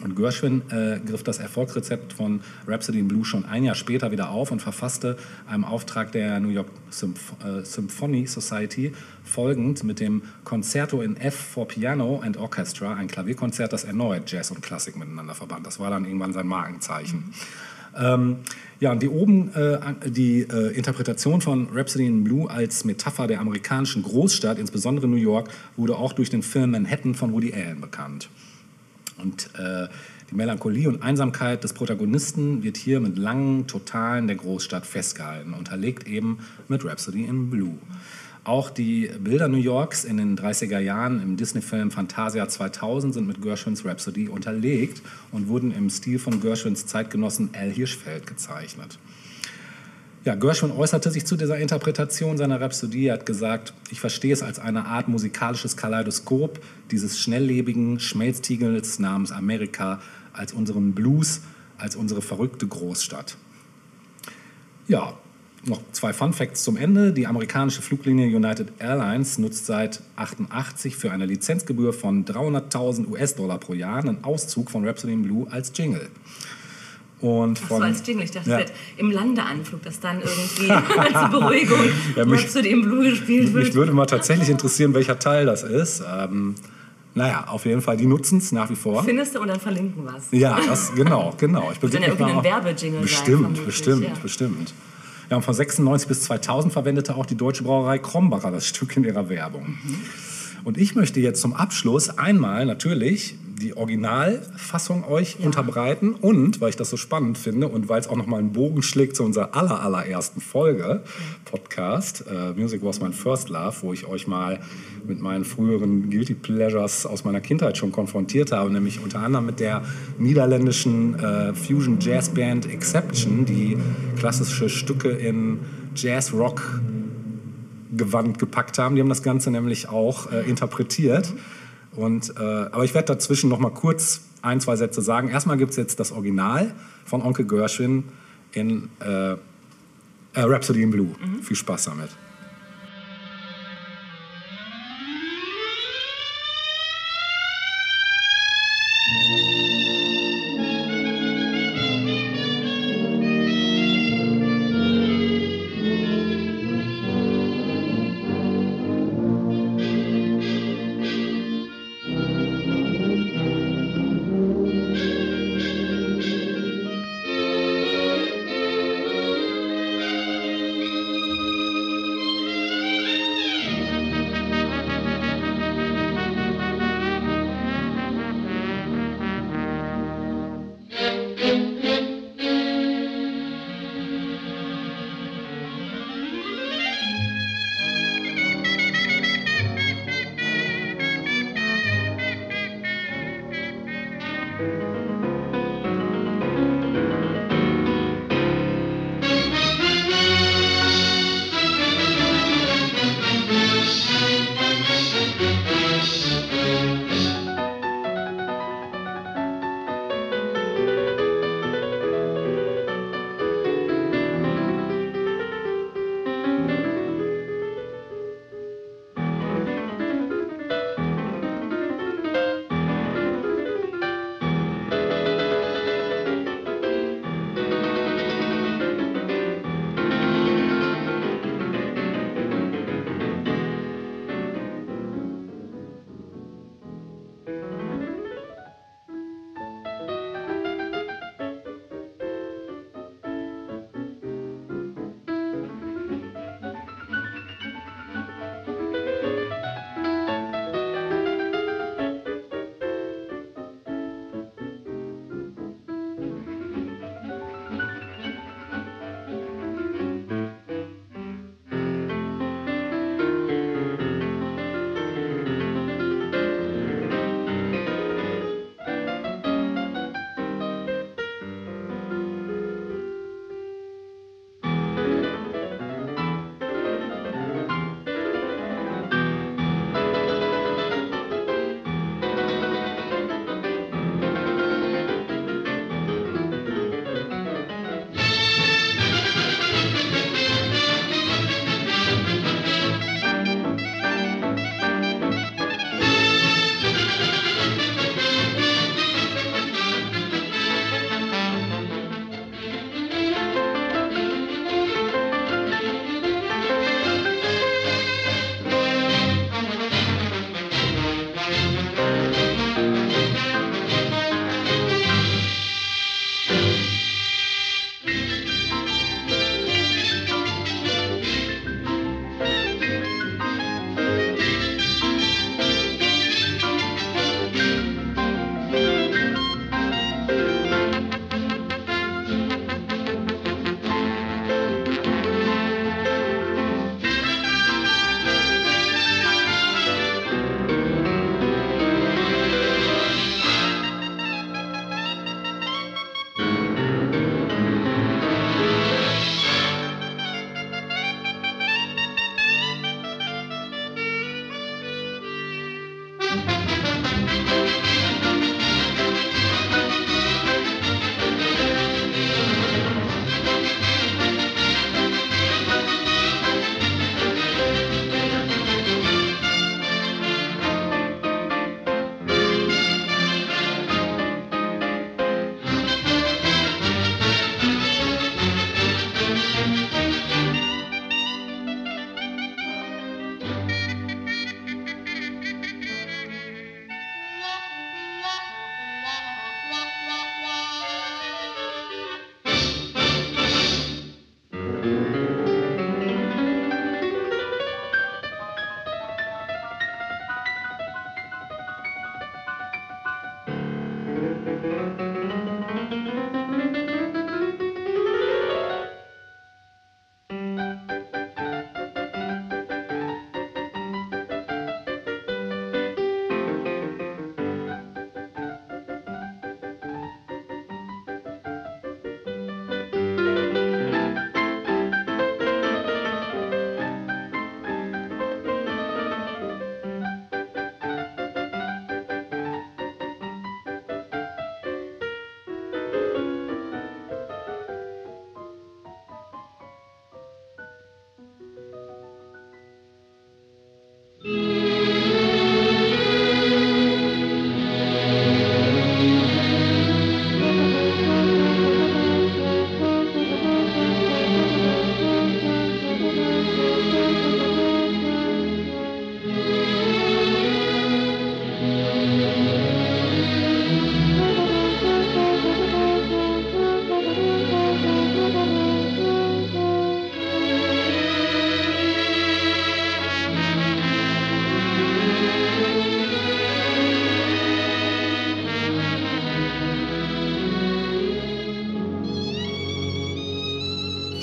Und Gershwin äh, griff das Erfolgsrezept von Rhapsody in Blue schon ein Jahr später wieder auf und verfasste einem Auftrag der New York Symph äh, Symphony Society folgend mit dem Concerto in F for Piano and Orchestra, ein Klavierkonzert, das erneut Jazz und Klassik miteinander verband. Das war dann irgendwann sein Markenzeichen. Ähm, ja, und die oben äh, die äh, Interpretation von Rhapsody in Blue als Metapher der amerikanischen Großstadt, insbesondere New York, wurde auch durch den Film Manhattan von Woody Allen bekannt. Und äh, die Melancholie und Einsamkeit des Protagonisten wird hier mit langen Totalen der Großstadt festgehalten, unterlegt eben mit Rhapsody in Blue. Auch die Bilder New Yorks in den 30er Jahren im Disney-Film Fantasia 2000 sind mit Gershwins Rhapsody unterlegt und wurden im Stil von Gershwins Zeitgenossen Al Hirschfeld gezeichnet. Ja, Gershwin äußerte sich zu dieser Interpretation seiner Rhapsodie. Er hat gesagt, ich verstehe es als eine Art musikalisches Kaleidoskop dieses schnelllebigen Schmelztiegels namens Amerika, als unseren Blues, als unsere verrückte Großstadt. Ja, noch zwei Fun Facts zum Ende. Die amerikanische Fluglinie United Airlines nutzt seit 88 für eine Lizenzgebühr von 300.000 US-Dollar pro Jahr einen Auszug von Rhapsody in Blue als Jingle. Und Ach von, so, als Jingle. Ich dachte, Ja. wird im Landeanflug, dass dann irgendwie *laughs* als Beruhigung *laughs* Ja, mich- Rhapsody in Blue gespielt wird. Mich würde mal tatsächlich interessieren, welcher Teil das ist. Ähm, naja, auf jeden Fall, die nutzen es nach wie vor. Findest du und dann verlinken was. Ja, das, genau, genau. Ich dann ja begebe mich irgendwie mal ein auch- Werbejingle sein, Bestimmt, vermutlich, bestimmt, ja. bestimmt. Ja, und von 96 bis 2000 verwendete auch die deutsche Brauerei Krombacher das Stück in ihrer Werbung. Mhm. Und ich möchte jetzt zum Abschluss einmal natürlich die Originalfassung euch unterbreiten und, weil ich das so spannend finde und weil es auch nochmal einen Bogen schlägt zu unserer aller, allerersten Folge Podcast, äh, Music Was My First Love, wo ich euch mal mit meinen früheren Guilty Pleasures aus meiner Kindheit schon konfrontiert habe, nämlich unter anderem mit der niederländischen äh, Fusion Jazz Band Exception, die klassische Stücke in Jazz Rock Gewand gepackt haben. Die haben das Ganze nämlich auch äh, interpretiert. Und, äh, aber ich werde dazwischen noch mal kurz ein, zwei Sätze sagen. Erstmal gibt es jetzt das Original von Onkel Gershwin in äh, äh, Rhapsody in Blue. Viel Spaß damit.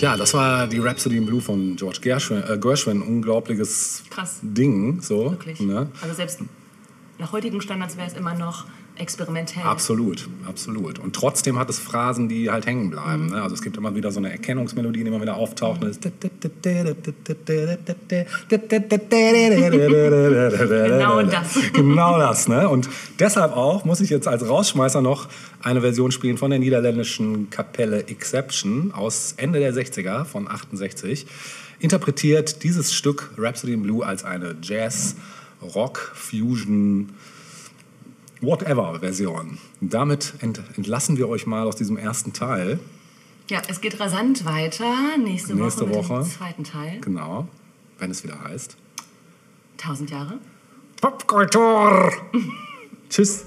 Ja, das war die Rhapsody in Blue von George Gershwin. Äh, Gershwin unglaubliches Krass. Ding. So, Wirklich. Ne? Also selbst nach heutigen Standards wäre es immer noch experimentell. Absolut, absolut. Und trotzdem hat es Phrasen, die halt hängen bleiben. Ne? Also es gibt immer wieder so eine Erkennungsmelodie, die immer wieder auftaucht. ist Genau das. Genau das. Ne? Und deshalb auch muss ich jetzt als Rausschmeißer noch eine Version spielen von der niederländischen Kapelle Exception aus Ende der 60er von 68. Interpretiert dieses Stück Rhapsody in Blue als eine Jazz, Rock, Fusion, whatever Version. Und damit ent entlassen wir euch mal aus diesem ersten Teil. Ja, es geht rasant weiter. Nächste, Nächste Woche mit Woche. dem zweiten Teil. Genau, wenn es wieder heißt. 1000 Jahre. Popkultur! *laughs* Tschüss!